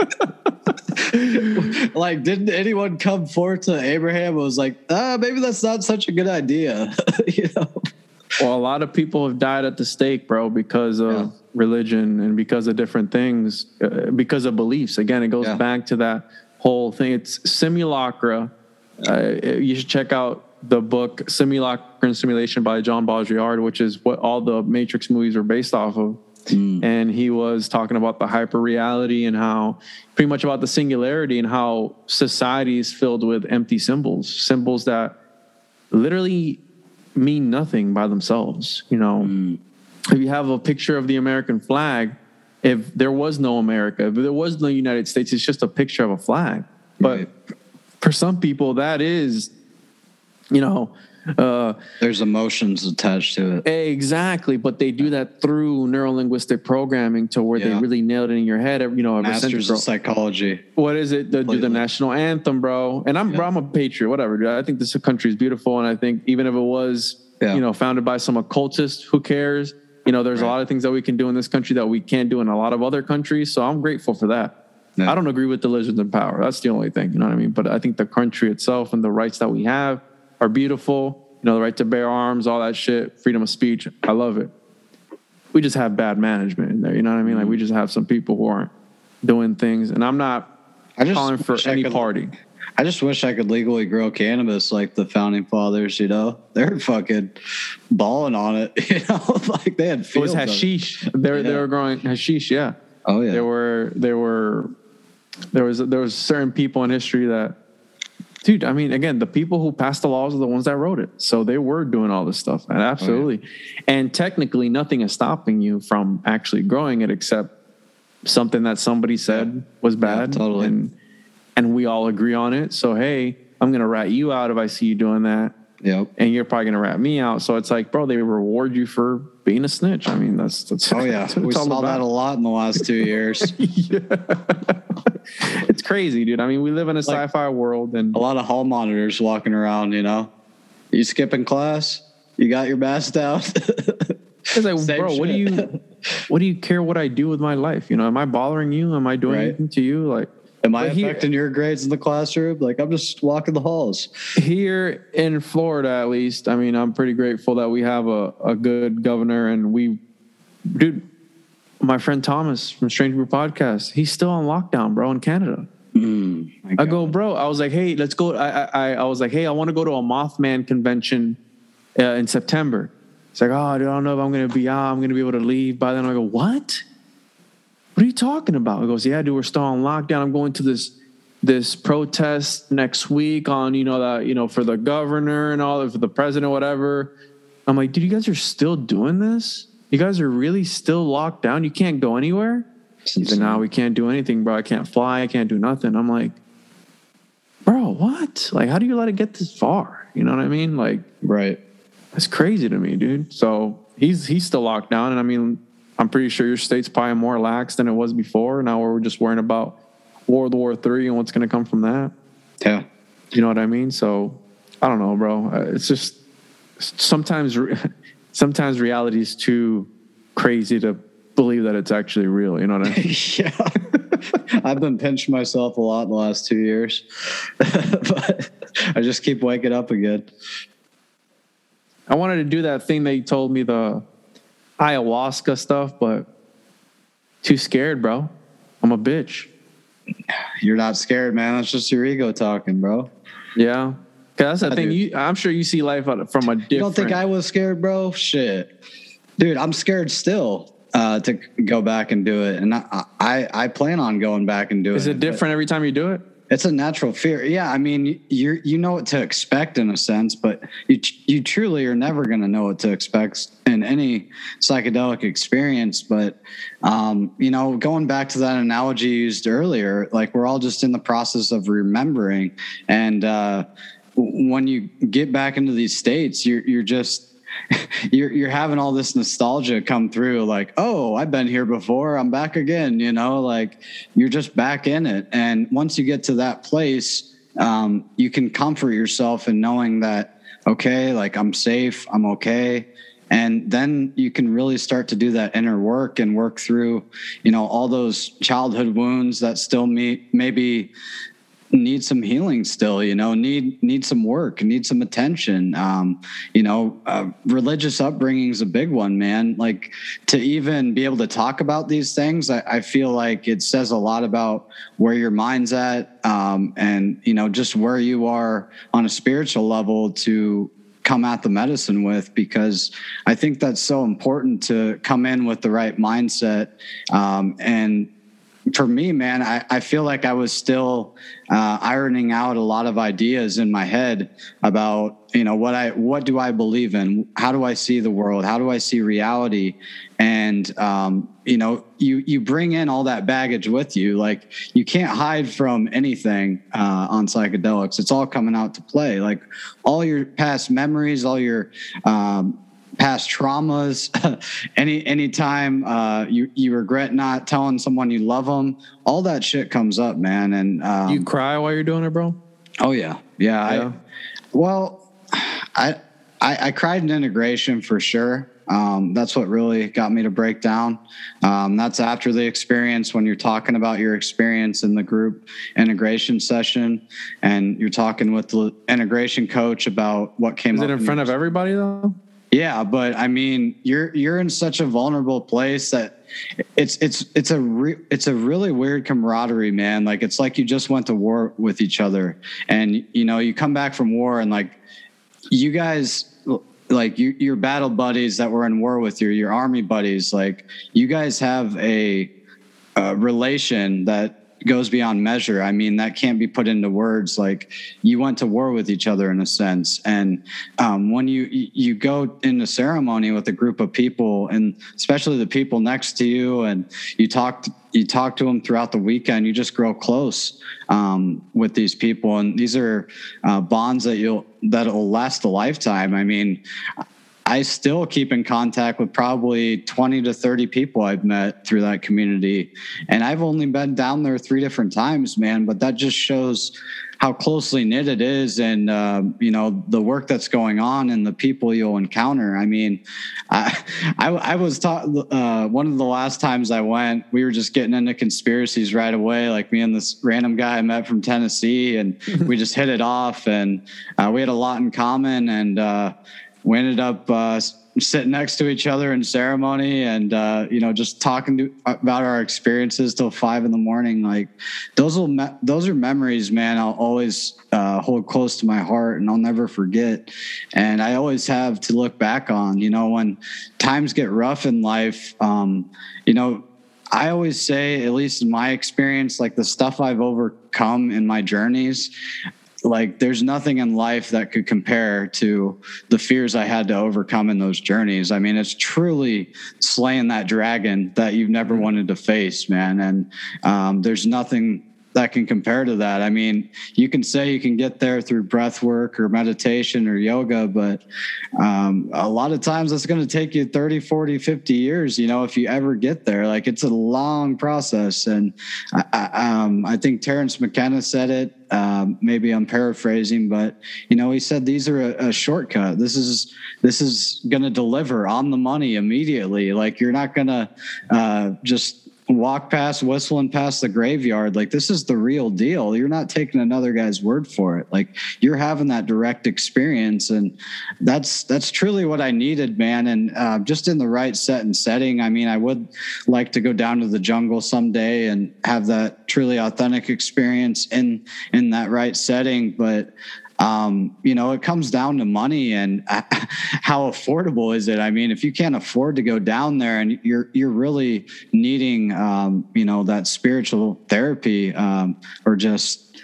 like, didn't anyone come forth to Abraham? and was like, ah, maybe that's not such a good idea. you know? Well, a lot of people have died at the stake, bro, because of Yeah. religion and because of different things, uh, because of beliefs. Again, it goes Yeah. back to that whole thing. It's simulacra. Uh, you should check out the book Simulacra and Simulation by John Baudrillard, which is what all the Matrix movies are based off of. And he was talking about the hyper reality and how pretty much about the singularity and how society is filled with empty symbols, symbols that literally mean nothing by themselves. You know, mm. if you have a picture of the American flag, if there was no America, if there was no United States, it's just a picture of a flag. But Right. for some people, that is, you know, uh, There's emotions attached to it. exactly. But they do that through neurolinguistic programming to where they really nailed it in your head. You know, Masters of psychology. What is it? The, do the national anthem, bro. And I'm, bro, I'm a patriot, whatever. Dude. I think this country is beautiful, and I think even if it was, Yeah. you know, founded by some occultist, who cares? You know, there's a lot of things that we can do in this country that we can't do in a lot of other countries. So I'm grateful for that. Yeah. I don't agree with the lizards in power. That's the only thing. You know what I mean? But I think the country itself and the rights that we have are beautiful. You know, the right to bear arms, all that shit, freedom of speech. I love it. We just have bad management in there. You know what I mean? Like we just have some people who aren't doing things. And I'm not I just calling for any could- party. I just wish I could legally grow cannabis like the founding fathers, you know? They're fucking balling on it, you know? like they had It was hashish. They were, they were growing hashish. Yeah. Oh, yeah. There were there were there was there was certain people in history that dude. I mean, again, the people who passed the laws are the ones that wrote it, so they were doing all this stuff, and oh, absolutely. And technically, nothing is stopping you from actually growing it, except something that somebody said was bad, totally. and and we all agree on it. So hey, I'm gonna rat you out if I see you doing that Yep. and you're probably gonna rat me out. So it's like, bro, they reward you for being a snitch. I mean, that's that's Oh yeah, that's we saw that a lot in the last two years. yeah. it's crazy, dude. I mean, we live in a Like- sci-fi world, and a lot of hall monitors walking around. You know, you skipping class? You got your mask down? it's like, Same bro, what do you, what do you care what I do with my life? You know, am I bothering you? Am I doing Right. anything to you? Like Am I But here- affecting your grades in the classroom? Like I'm just walking the halls. here in Florida, at least, I mean, I'm pretty grateful that we have a, a good governor and we, dude, my friend Thomas from Strange Brew Podcast, he's still on lockdown, bro, in Canada. I go, bro. I was like, hey, let's go. I, I, I was like, hey, I want to go to a Mothman convention uh, in September. It's like, oh, dude, I don't know if I'm gonna be out. I'm gonna be able to leave by then. I go, what? What are you talking about? He goes, yeah, dude, we're still on lockdown. I'm going to this this protest next week on you know that you know for the governor and all for the president, whatever. I'm like, dude, you guys are still doing this? You guys are really still locked down? You can't go anywhere? He's like, no, we can't do anything, bro. I can't fly. I can't do nothing. I'm like, bro, what? Like, how do you let it get this far? You know what I mean? Like, Right. that's crazy to me, dude. So he's he's still locked down, and I mean, I'm pretty sure your state's probably more lax than it was before. Now we're just worrying about World War Three and what's going to come from that. Yeah. You know what I mean? So I don't know, bro. Uh, It's just sometimes sometimes reality is too crazy to believe that it's actually real. You know what I mean? yeah. I've been pinching myself a lot in the last two years, but I just keep waking up again. I wanted to do that thing that you told me the ayahuasca stuff, but too scared, bro. I'm a bitch. You're not scared, man. That's just your ego talking, bro. Yeah. 'Cause that's the I thing. do. You, I'm sure you see life from a different. You don't think I was scared, bro? Shit, dude, I'm scared still uh, to go back and do it, and I, I I plan on going back and doing Is it but different every time you do it? It's a natural fear. Yeah, I mean, you you know what to expect in a sense, but you you truly are never going to know what to expect in any psychedelic experience. But um, you know, going back to that analogy used earlier, like we're all just in the process of remembering, and uh, when you get back into these states, you're you're just you're you're having all this nostalgia come through like oh i've been here before i'm back again you know like you're just back in it. And once you get to that place um, you can comfort yourself in knowing that okay like i'm safe i'm okay. And then you can really start to do that inner work and work through you know all those childhood wounds that still may, maybe need some healing still you know need need some work need some attention. Um you know uh, religious upbringing is a big one man. Like to even be able to talk about these things I, I feel like it says a lot about where your mind's at um and you know just where you are on a spiritual level to come at the medicine with because I think that's so important to come in with the right mindset um, and for me, man, I, I feel like I was still uh, ironing out a lot of ideas in my head about you know what I what do I believe in? How do I see the world? How do I see reality? And um, you know, you you bring in all that baggage with you. Like you can't hide from anything uh, on psychedelics. It's all coming out to play. Like all your past memories, all your um, past traumas any anytime uh you you regret not telling someone you love them all that shit comes up man and um, you cry while you're doing it, bro? oh yeah yeah, Yeah. I, well I, I i cried in integration for sure um, that's what really got me to break down. Um, that's after the experience when you're talking about your experience in the group integration session, and you're talking with the integration coach about what came. Is it in front of everybody though? Yeah, but I mean, you're you're in such a vulnerable place that it's it's it's a re, it's a really weird camaraderie, man. Like it's like you just went to war with each other, and you know you come back from war, and like you guys, like you your battle buddies that were in war with you, your army buddies, like you guys have a, a relation that goes beyond measure. I mean, that can't be put into words. Like you went to war with each other in a sense, and um, when you you go into ceremony with a group of people, and especially the people next to you, and you talk you talk to them throughout the weekend, you just grow close um, with these people, and these are uh, bonds that you'll that'll last a lifetime. I mean, I still keep in contact with probably 20 to 30 people I've met through that community. And I've only been down there three different times, man, but that just shows how closely knit it is and, uh, you know, the work that's going on and the people you'll encounter. I mean, I, I, I was taught uh, one of the last times I went, we were just getting into conspiracies right away. Like me and this random guy I met from Tennessee and we just hit it off and uh, we had a lot in common. And, uh, we ended up uh, sitting next to each other in ceremony and uh, you know just talking to, about our experiences till five in the morning. Like those will me- those are memories man i'll always uh, hold close to my heart and i'll never forget. And i always have to look back on you know when times get rough in life um, you know I always say, at least in my experience, like the stuff I've overcome in my journeys, like there's nothing in life that could compare to the fears I had to overcome in those journeys. I mean, it's truly slaying that dragon that you've never mm-hmm. wanted to face, man. And um, there's nothing that can compare to that. I mean, you can say you can get there through breath work or meditation or yoga, but um, a lot of times that's going to take you 30, 40, 50 years, you know, if you ever get there. Like it's a long process. And I, I, um, I think Terence McKenna said it. Um, maybe I'm paraphrasing, but you know, he said these are a, a shortcut. This is this is going to deliver on the money immediately. Like you're not going to uh, just walk past whistling past the graveyard like this is the real deal. You're not taking another guy's word for it. Like you're having that direct experience and that's that's truly what i needed man. And uh, just in the right set and setting i mean i would like to go down to the jungle someday and have that truly authentic experience in in that right setting but um, you know, it comes down to money and how affordable is it? I mean, if you can't afford to go down there and you're you're really needing, um, you know, that spiritual therapy um, or just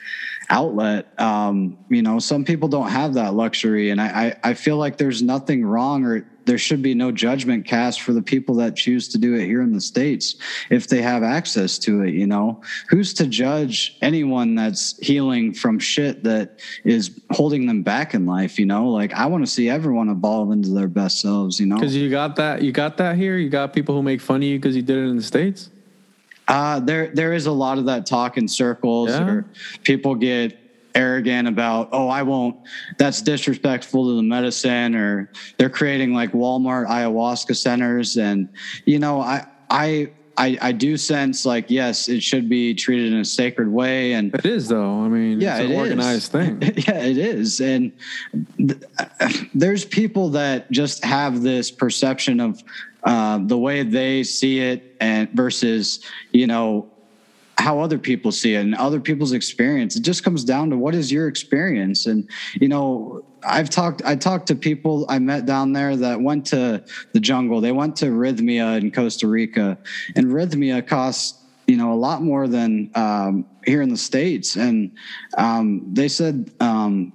outlet. Um, you know, some people don't have that luxury, and I, I I feel like there's nothing wrong or there should be no judgment cast for the people that choose to do it here in the states if they have access to it you know? Who's to judge anyone that's healing from shit that is holding them back in life you know? Like i want to see everyone evolve into their best selves you know? Because you got that you got that here? You got people who make fun of you because you did it in the states? Uh, there there is a lot of that talk in circles yeah. or people get arrogant about oh i won't that's disrespectful to the medicine or they're creating like walmart ayahuasca centers and you know i i I, I do sense like yes, it should be treated in a sacred way, and it is though. I mean, yeah, it's an organized is. thing. yeah, it is, and th- there's people that just have this perception of uh, the way they see it, and versus you know how other people see it and other people's experience. It just comes down to what is your experience. And, you know, I've talked, I talked to people I met down there that went to the jungle. They went to Rythmia in Costa Rica and Rythmia costs, you know, a lot more than um, here in the States. And um, they said, um,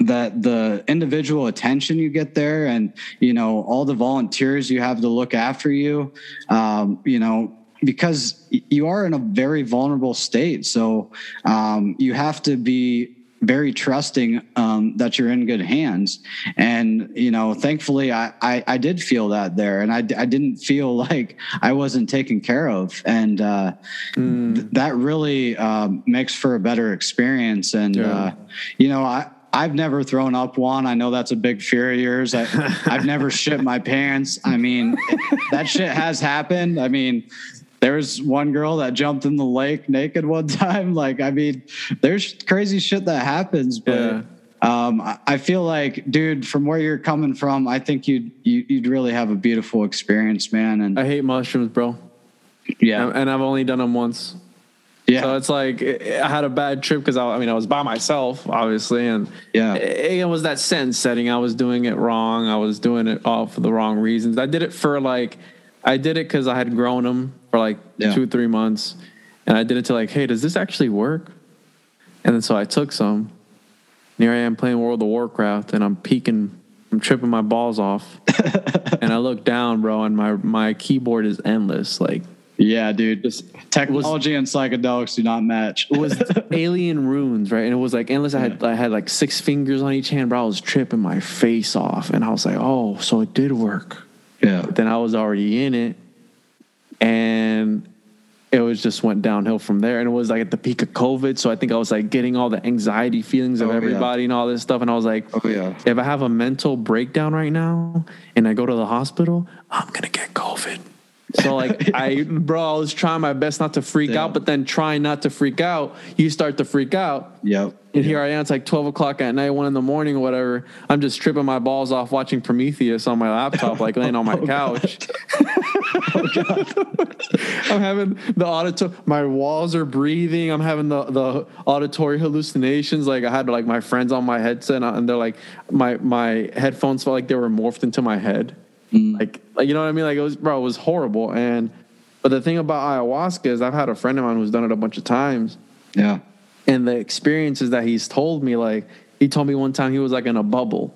that the individual attention you get there and you know all the volunteers you have to look after you um, you know because you are in a very vulnerable state. So um, you have to be very trusting um, that you're in good hands. And, you know, thankfully I, I, I did feel that there and I, I didn't feel like I wasn't taken care of. And uh, mm. th- that really um, makes for a better experience. And, yeah. uh, you know, I, I've never thrown up one. I know that's a big fear of yours. I, have never shit my pants. I mean, that shit has happened. I mean, there was one girl that jumped in the lake naked one time. Like, I mean, there's crazy shit that happens, but yeah. um, I feel like, dude, from where you're coming from, I think you'd you, would you would really have a beautiful experience, man. And I hate mushrooms, bro. Yeah, and I've only done them once. Yeah. So it's like I had a bad trip because I, I, mean I was by myself, obviously, and yeah, it, it was that sense setting. I was doing it wrong. I was doing it all for the wrong reasons. I did it for like I did it because I had grown them for like yeah. two, three months. and I did it to like, hey, does this actually work? And then so I took some. And here I am playing World of Warcraft, and I'm peaking, I'm tripping my balls off, and I look down, bro, and my my keyboard is endless. Like Yeah, dude. Just- Technology and psychedelics do not match. it was alien runes, right? And it was like endless. I had I had like six fingers on each hand, bro. I was tripping my face off, and I was like, oh, so it did work. Yeah. But then I was already in it, and it was just went downhill from there. And it was like at the peak of COVID, so I think I was like getting all the anxiety feelings of Oh, yeah. everybody and all this stuff. And I was like, Oh, yeah. if I have a mental breakdown right now and I go to the hospital, I'm gonna get COVID. So like I, bro, I was trying my best not to freak Yeah. out, but then trying not to freak out, you start to freak out. Yep. And here I am, it's like 12 o'clock at night, one in the morning or whatever. I'm just tripping my balls off watching Prometheus on my laptop, like laying on my oh, couch. Oh, I'm having the auditory, my walls are breathing. I'm having the, the auditory hallucinations. Like I had like my friends on my headset and they're like, my, my headphones felt like they were morphed into my head. Mm. Like, like, you know what I mean? Like it was, bro, it was horrible. And, but the thing about ayahuasca is I've had a friend of mine who's done it a bunch of times Yeah. and the experiences that he's told me like he told me one time he was like in a bubble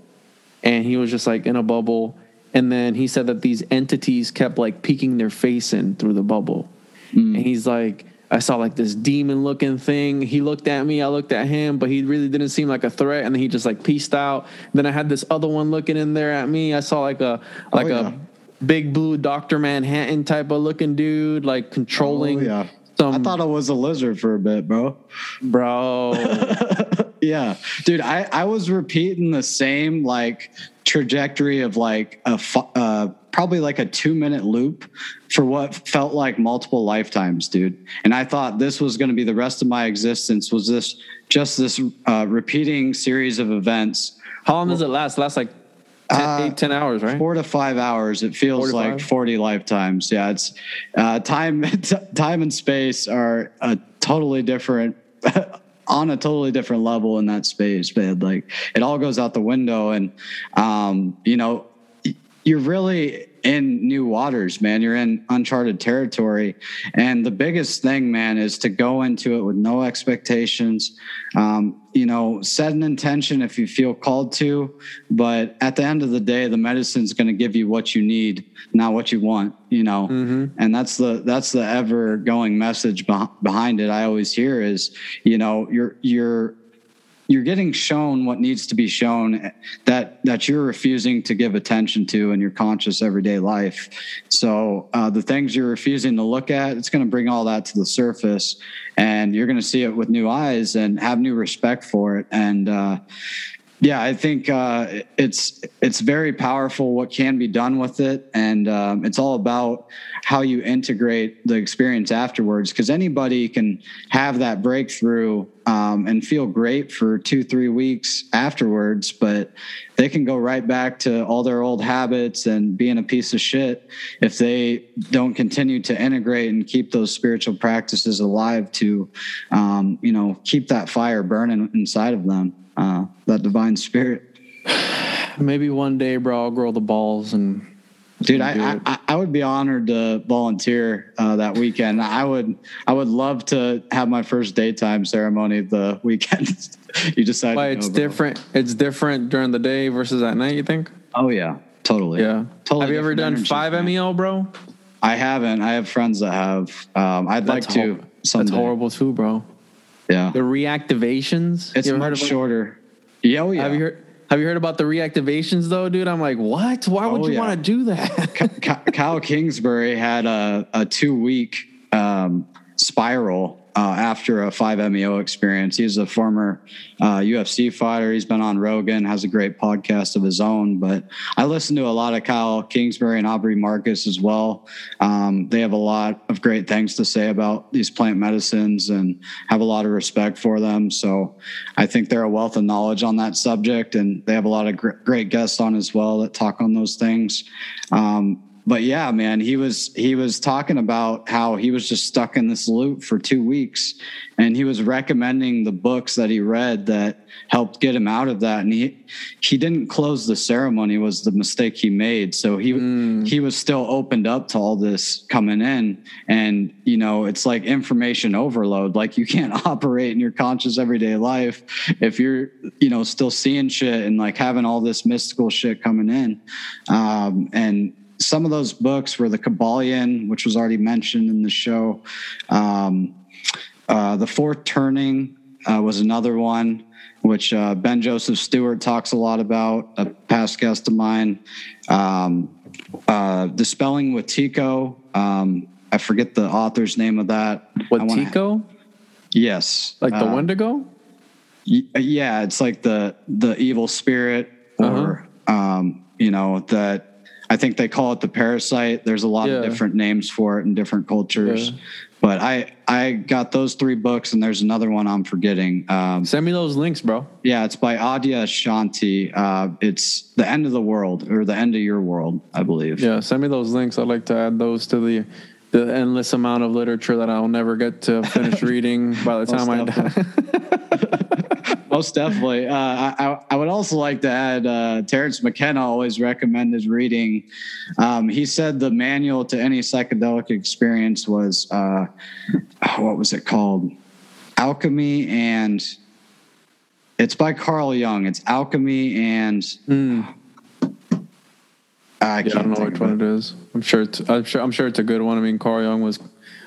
and he was just like in a bubble and then he said that these entities kept like peeking their face in through the bubble mm. and he's like i saw like this demon looking thing he looked at me i looked at him but he really didn't seem like a threat and then he just like pieced out then i had this other one looking in there at me i saw like a like yeah. a big blue dr manhattan type of looking dude like controlling Oh, yeah. some I thought it was a lizard for a bit, bro. bro yeah dude i i was repeating the same like trajectory of like a fu- uh probably like a two minute loop for what felt like multiple lifetimes dude and i thought this was going to be the rest of my existence was this just this uh repeating series of events How long does it last? It lasts like 10, Uh, eight, 10 hours, right? four to five hours it feels like five? 40 lifetimes yeah it's uh time time and space are a totally different on a totally different level in that space man like it all goes out the window and um you know you're really in new waters, man. You're in uncharted territory. And the biggest thing, man, is to go into it with no expectations. Um, you know, set an intention if you feel called to, but at the end of the day, the medicine's going to give you what you need, not what you want, you know. And that's the that's the ever going message behind it. I always hear is, you know, you're you're you're getting shown what needs to be shown that that you're refusing to give attention to in your conscious everyday life. So uh, the things you're refusing to look at it's going to bring all that to the surface and you're going to see it with new eyes and have new respect for it. And uh, yeah, I think uh, it's it's very powerful what can be done with it, and um, it's all about how you integrate the experience afterwards. Because anybody can have that breakthrough um, and feel great for two three weeks afterwards, but they can go right back to all their old habits and being a piece of shit if they don't continue to integrate and keep those spiritual practices alive to, um, you know, keep that fire burning inside of them uh, that divine spirit. Maybe one day, bro, I'll grow the balls and Dude, I. I I would be honored to volunteer uh, that weekend. I would I would love to have my first daytime ceremony the weekend. you decide. why it's different. It's different during the day versus at night. You think? Oh yeah, totally. Yeah. totally. Have you ever done five man. meo, bro? I haven't. I have friends that have. Um, I'd like to. someday. That's horrible too, bro. Yeah, The reactivations. it's much shorter. Yeah, oh, yeah. Have you heard? Have you heard about the reactivations though, dude? I'm like, what? Why would Oh, you yeah. want to do that? Kyle Kingsbury had a, a two week um, spiral uh, after a 5MEO experience. He's a former uh, UFC fighter. He's been on Rogan, has a great podcast of his own. But I listen to a lot of Kyle Kingsbury and Aubrey Marcus as well. Um, they have a lot of great things to say about these plant medicines and have a lot of respect for them. So I think they're a wealth of knowledge on that subject. And they have a lot of gr- great guests on as well that talk on those things. Um, but yeah, man, he was he was talking about how he was just stuck in this loop for two weeks, and he was recommending the books that he read that helped get him out of that. And he he didn't close the ceremony was the mistake he made. So he mm. he was still opened up to all this coming in, and you know it's like information overload. Like you can't operate in your conscious everyday life if you're you know still seeing shit and like having all this mystical shit coming in, um, and some of those books were the Kybalion, which was already mentioned in the show. Um, uh, the Fourth Turning uh, was another one, which uh, Ben Joseph Stewart talks a lot about, a past guest of mine. Um, uh, Dispelling Wetiko. Um, I forget the author's name of that. Wetiko? Yes. Like the uh, Wendigo? Y- yeah, it's like the the evil spirit, or uh-huh. um, you know that I think they call it the parasite. There's a lot yeah. of different names for it in different cultures. Yeah. But I I got those three books, and there's another one I'm forgetting. Um, Send me those links, bro. Yeah, it's by Adyashanti. Uh, it's the end of the world or the end of your world, I believe. Yeah, send me those links. I'd like to add those to the the endless amount of literature that I'll never get to finish reading by the time I die. Most definitely. Uh, I, I, would also like to add uh, Terence McKenna always recommended reading. Um, he said the manual to any psychedelic experience was, uh, what was it called? Alchemy and it's by Carl Jung. It's Alchemy and. Mm I, yeah, I don't know which one it is. I'm sure it's I'm sure I'm sure it's a good one. I mean, Carl Jung was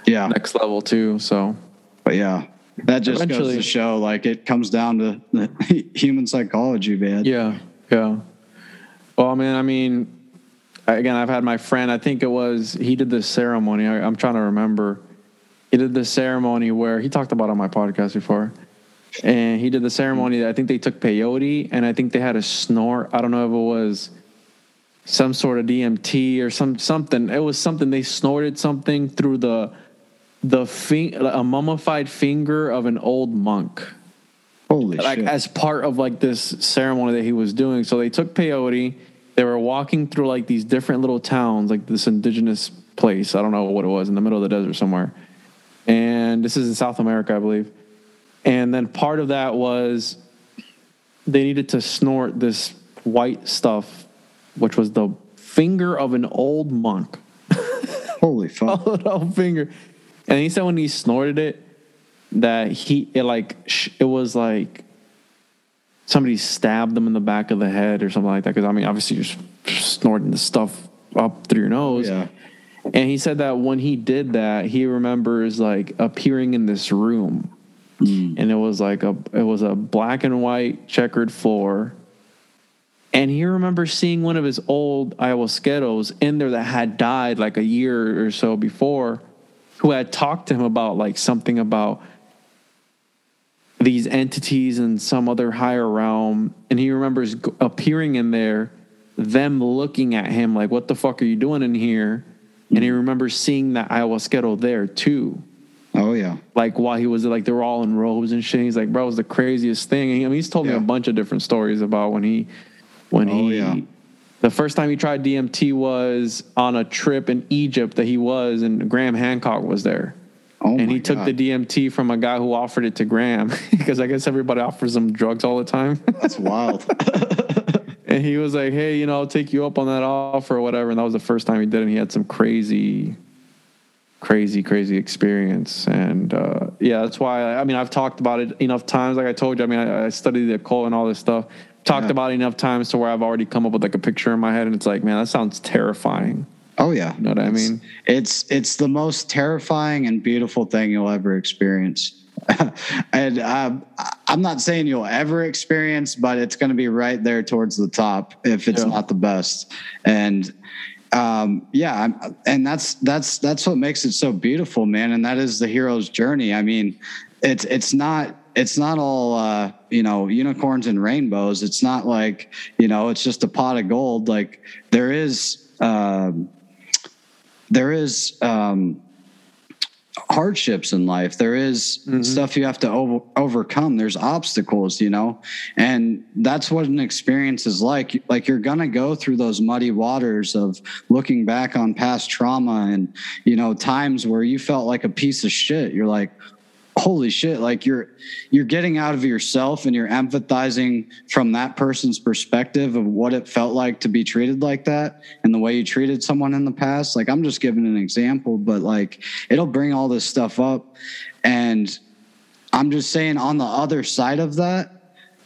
yeah next level too. So, but yeah, that just Eventually, goes to show like it comes down to the human psychology, man. Yeah, yeah. Well, man, I mean, again, I've had my friend. I think it was he did this ceremony. I, I'm trying to remember. He did this ceremony where he talked about on my podcast before and he did the ceremony. I think they took peyote, and I think they had a snort. I don't know if it was some sort of DMT or some something. It was something they snorted something through the the fi- a mummified finger of an old monk. Holy like shit. as part of like this ceremony that he was doing. So they took peyote. They were walking through like these different little towns, like this indigenous place. I don't know what it was in the middle of the desert somewhere. And this is in South America, I believe. And then part of that was they needed to snort this white stuff which was the finger of an old monk. Holy fuck! old finger. And he said when he snorted it, that he it like it was like somebody stabbed them in the back of the head or something like that. Because I mean, obviously you're snorting the stuff up through your nose. Yeah. And he said that when he did that, he remembers like appearing in this room, mm. and it was like a it was a black and white checkered floor and he remembers seeing one of his old ayahuasqueros in there that had died like a year or so before, who had talked to him about like something about these entities in some other higher realm. And he remembers appearing in there, them looking at him like, what the fuck are you doing in here? And he mm-hmm. remembers seeing that ayahuasquero there too. Oh yeah. Like while he was like they were all in robes and shit. He's like, bro, it was the craziest thing. I mean, he's told yeah. me a bunch of different stories about when he when oh, he yeah. The first time he tried DMT was on a trip in Egypt that he was, and Graham Hancock was there. Oh and he took God. the DMT from a guy who offered it to Graham because I guess everybody offers him drugs all the time. That's wild. and he was like, "Hey, you know, I'll take you up on that offer or whatever." And that was the first time he did it. And he had some crazy, crazy, crazy experience. And uh, yeah, that's why. I, I, mean, I've talked about it enough times. Like I told you, I mean, I, I studied the occult and all this stuff talked yeah. about enough times to where I've already come up with like a picture in my head, and it's like, man, that sounds terrifying. Oh yeah, you know what it's, I mean? It's it's the most terrifying and beautiful thing you'll ever experience. and um, I'm not saying you'll ever experience, but it's going to be right there towards the top if it's yeah. not the best. And um, yeah, and that's that's that's what makes it so beautiful, man. And that is the hero's journey. I mean, it's it's not it's not all uh, you know unicorns and rainbows. It's not like you know it's just a pot of gold. Like there is um, there is um, hardships in life. There is stuff you have to over, overcome. There's obstacles, you know, and that's what an experience is like. Like you're gonna go through those muddy waters of looking back on past trauma and you know times where you felt like a piece of shit. You're like, holy shit like you're you're getting out of yourself and you're empathizing from that person's perspective of what it felt like to be treated like that and the way you treated someone in the past. Like i'm just giving an example but like it'll bring all this stuff up. And i'm just saying on the other side of that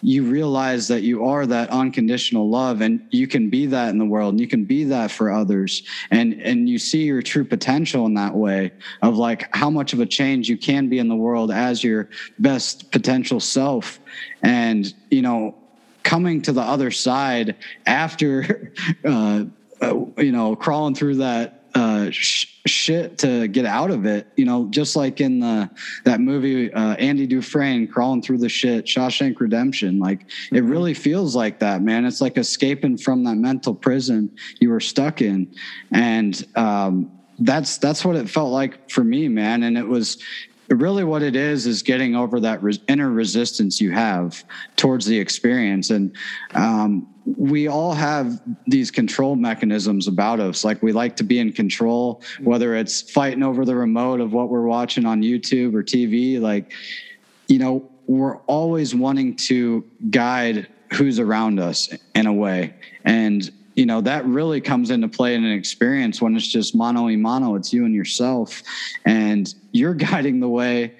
you realize that you are that unconditional love and you can be that in the world and you can be that for others. And and you see your true potential in that way of like how much of a change you can be in the world as your best potential self. And you know coming to the other side after uh, uh, you know crawling through that uh, sh- shit to get out of it. You know, just like in the that movie, uh, Andy Dufresne crawling through the shit, Shawshank Redemption. Like it really feels like that, man. It's like escaping from that mental prison you were stuck in, and um, that's that's what it felt like for me, man. And it was really what it is is getting over that res- inner resistance you have towards the experience and um, we all have these control mechanisms about us. Like we like to be in control whether it's fighting over the remote of what we're watching on youtube or tv like you know we're always wanting to guide who's around us in a way. And you know that really comes into play in an experience when it's just mono y mano it's you and yourself. And you're guiding the way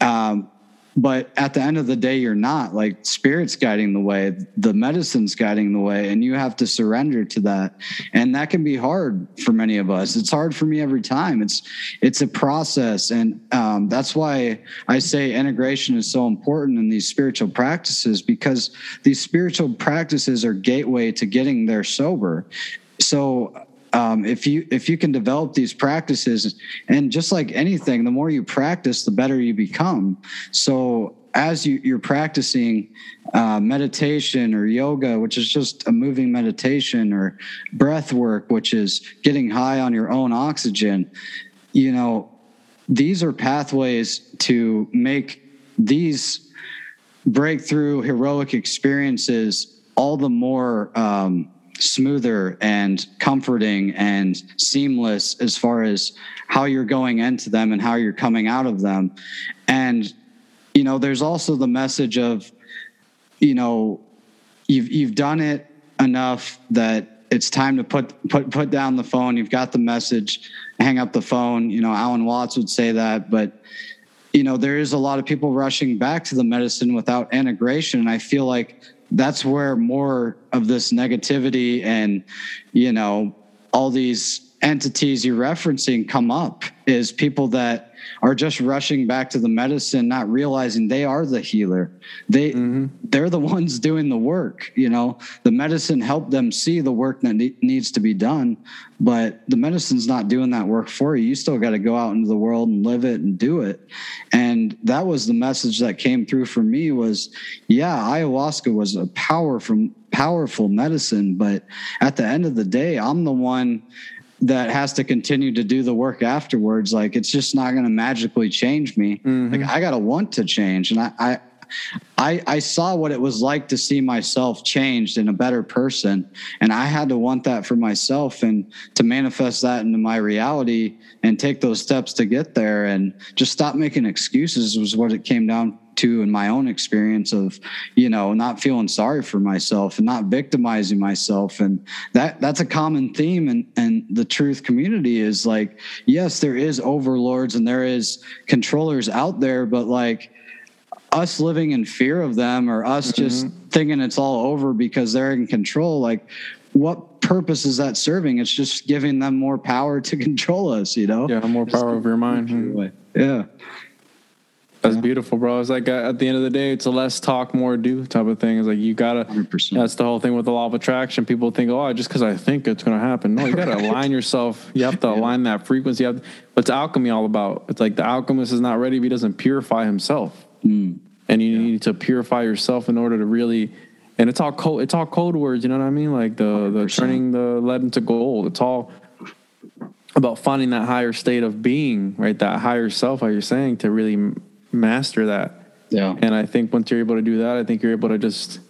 um, but at the end of the day you're not. Like spirit's guiding the way the medicine's guiding the way and you have to surrender to that. And that can be hard for many of us. It's hard for me every time. It's it's a process. And um, that's why i say integration is so important in these spiritual practices because these spiritual practices are gateway to getting there sober. So um, if you if you can develop these practices and just like anything the more you practice the better you become. So as you, you're practicing uh, meditation or yoga which is just a moving meditation or breath work which is getting high on your own oxygen you know these are pathways to make these breakthrough heroic experiences all the more um, smoother and comforting and seamless as far as how you're going into them and how you're coming out of them. And you know there's also the message of you know you've you've done it enough that it's time to put put put down the phone. You've got the message. Hang up the phone. You know alan watts would say that but you know there is a lot of people rushing back to the medicine without integration. And i feel like that's where more of this negativity and you know all these entities you're referencing come up is people that are just rushing back to the medicine not realizing they are the healer. They mm-hmm. they're the ones doing the work you know? The medicine helped them see the work that ne- needs to be done but the medicine's not doing that work for you. You still got to go out into the world and live it and do it. And that was the message that came through for me was yeah ayahuasca was a powerful powerful medicine but at the end of the day i'm the one that has to continue to do the work afterwards like it's just not going to magically change me mm-hmm. like i got to want to change and I, I I, I saw what it was like to see myself changed in a better person. And I had to want that for myself and to manifest that into my reality and take those steps to get there and just stop making excuses was what it came down to in my own experience of you know not feeling sorry for myself and not victimizing myself. And that that's a common theme and and the truth community is like yes there is overlords and there is controllers out there but like us living in fear of them or us mm-hmm. just thinking it's all over because they're in control like what purpose is that serving? It's just giving them more power to control us you know? Yeah more power over your mind yeah that's yeah. beautiful, bro. It's like uh, at the end of the day, it's a less talk, more do type of thing. It's like you gotta. 100%. That's the whole thing with the law of attraction. People think, oh, just because I think it's gonna happen. No, you gotta align yourself. You have to yeah. align that frequency. You have, what's alchemy all about? It's like the alchemist is not ready if he doesn't purify himself, mm. and you yeah. need to purify yourself in order to really. And it's all code. It's all code words. You know what I mean? Like the 100%. the turning the lead into gold. It's all about finding that higher state of being, right? That higher self, how you're saying, to really master that. Yeah. And I think once you're able to do that, I think you're able to just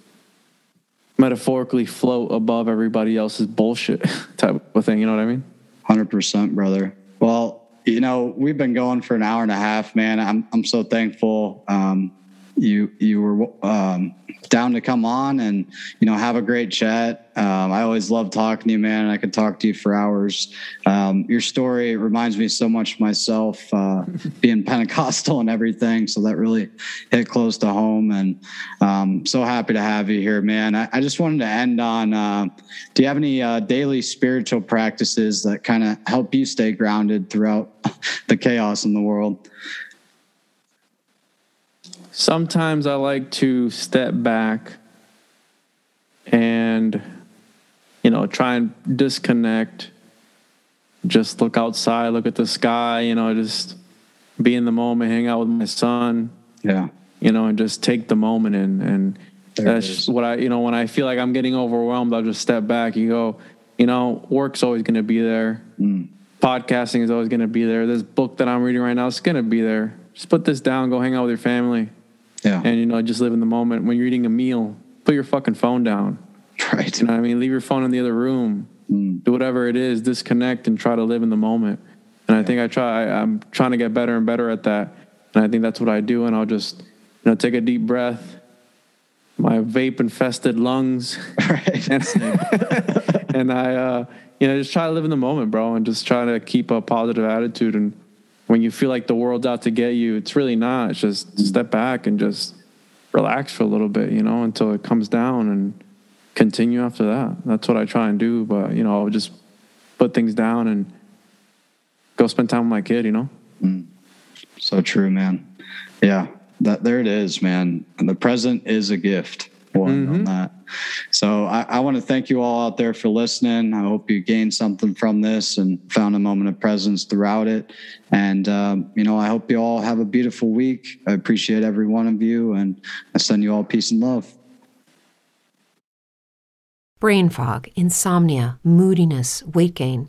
metaphorically float above everybody else's bullshit type of thing. You know what I mean? Hundred percent, brother. Well, you know, we've been going for an hour and a half, man. I'm I'm so thankful. Um, you you were um, down to come on and you know have a great chat. Um, I always love talking to you, man. I could talk to you for hours. Um, your story reminds me so much of myself, uh, being Pentecostal and everything. So that really hit close to home. And um, so happy to have you here, man. I, I just wanted to end on. Uh, do you have any uh, daily spiritual practices that kind of help you stay grounded throughout the chaos in the world? Sometimes I like to step back and, you know, try and disconnect. Just look outside, look at the sky, you know, just be in the moment, hang out with my son, Yeah. you know, and just take the moment in. And There that's what I, you know, when I feel like I'm getting overwhelmed, I'll just step back. You go, you know, work's always going to be there. Mm. Podcasting is always going to be there. This book that I'm reading right now is going to be there. Just put this down, go hang out with your family Yeah. and you know just live in the moment when you're eating a meal put your fucking phone down right. you know what i mean leave your phone in the other room Mm. do whatever it is disconnect and try to live in the moment and i think i try I, i'm trying to get better and better at that and i think that's what i do and i'll just you know take a deep breath my vape infested lungs Right. and I, uh, you know, just try to live in the moment, bro, and just try to keep a positive attitude. And when you feel like the world's out to get you, it's really not. It's just step back and just relax for a little bit, you know, until it comes down and continue after that. That's what I try and do. But, you know, I'll just put things down and go spend time with my kid, you know? Mm. So true, man. Yeah, that there it is, man. And the present is a gift. One on that. So I, I want to thank you all out there for listening. I hope you gained something from this and found a moment of presence throughout it. And um, you know, I hope you all have a beautiful week. I appreciate every one of you, and I send you all peace and love. Brain fog, insomnia, moodiness, weight gain.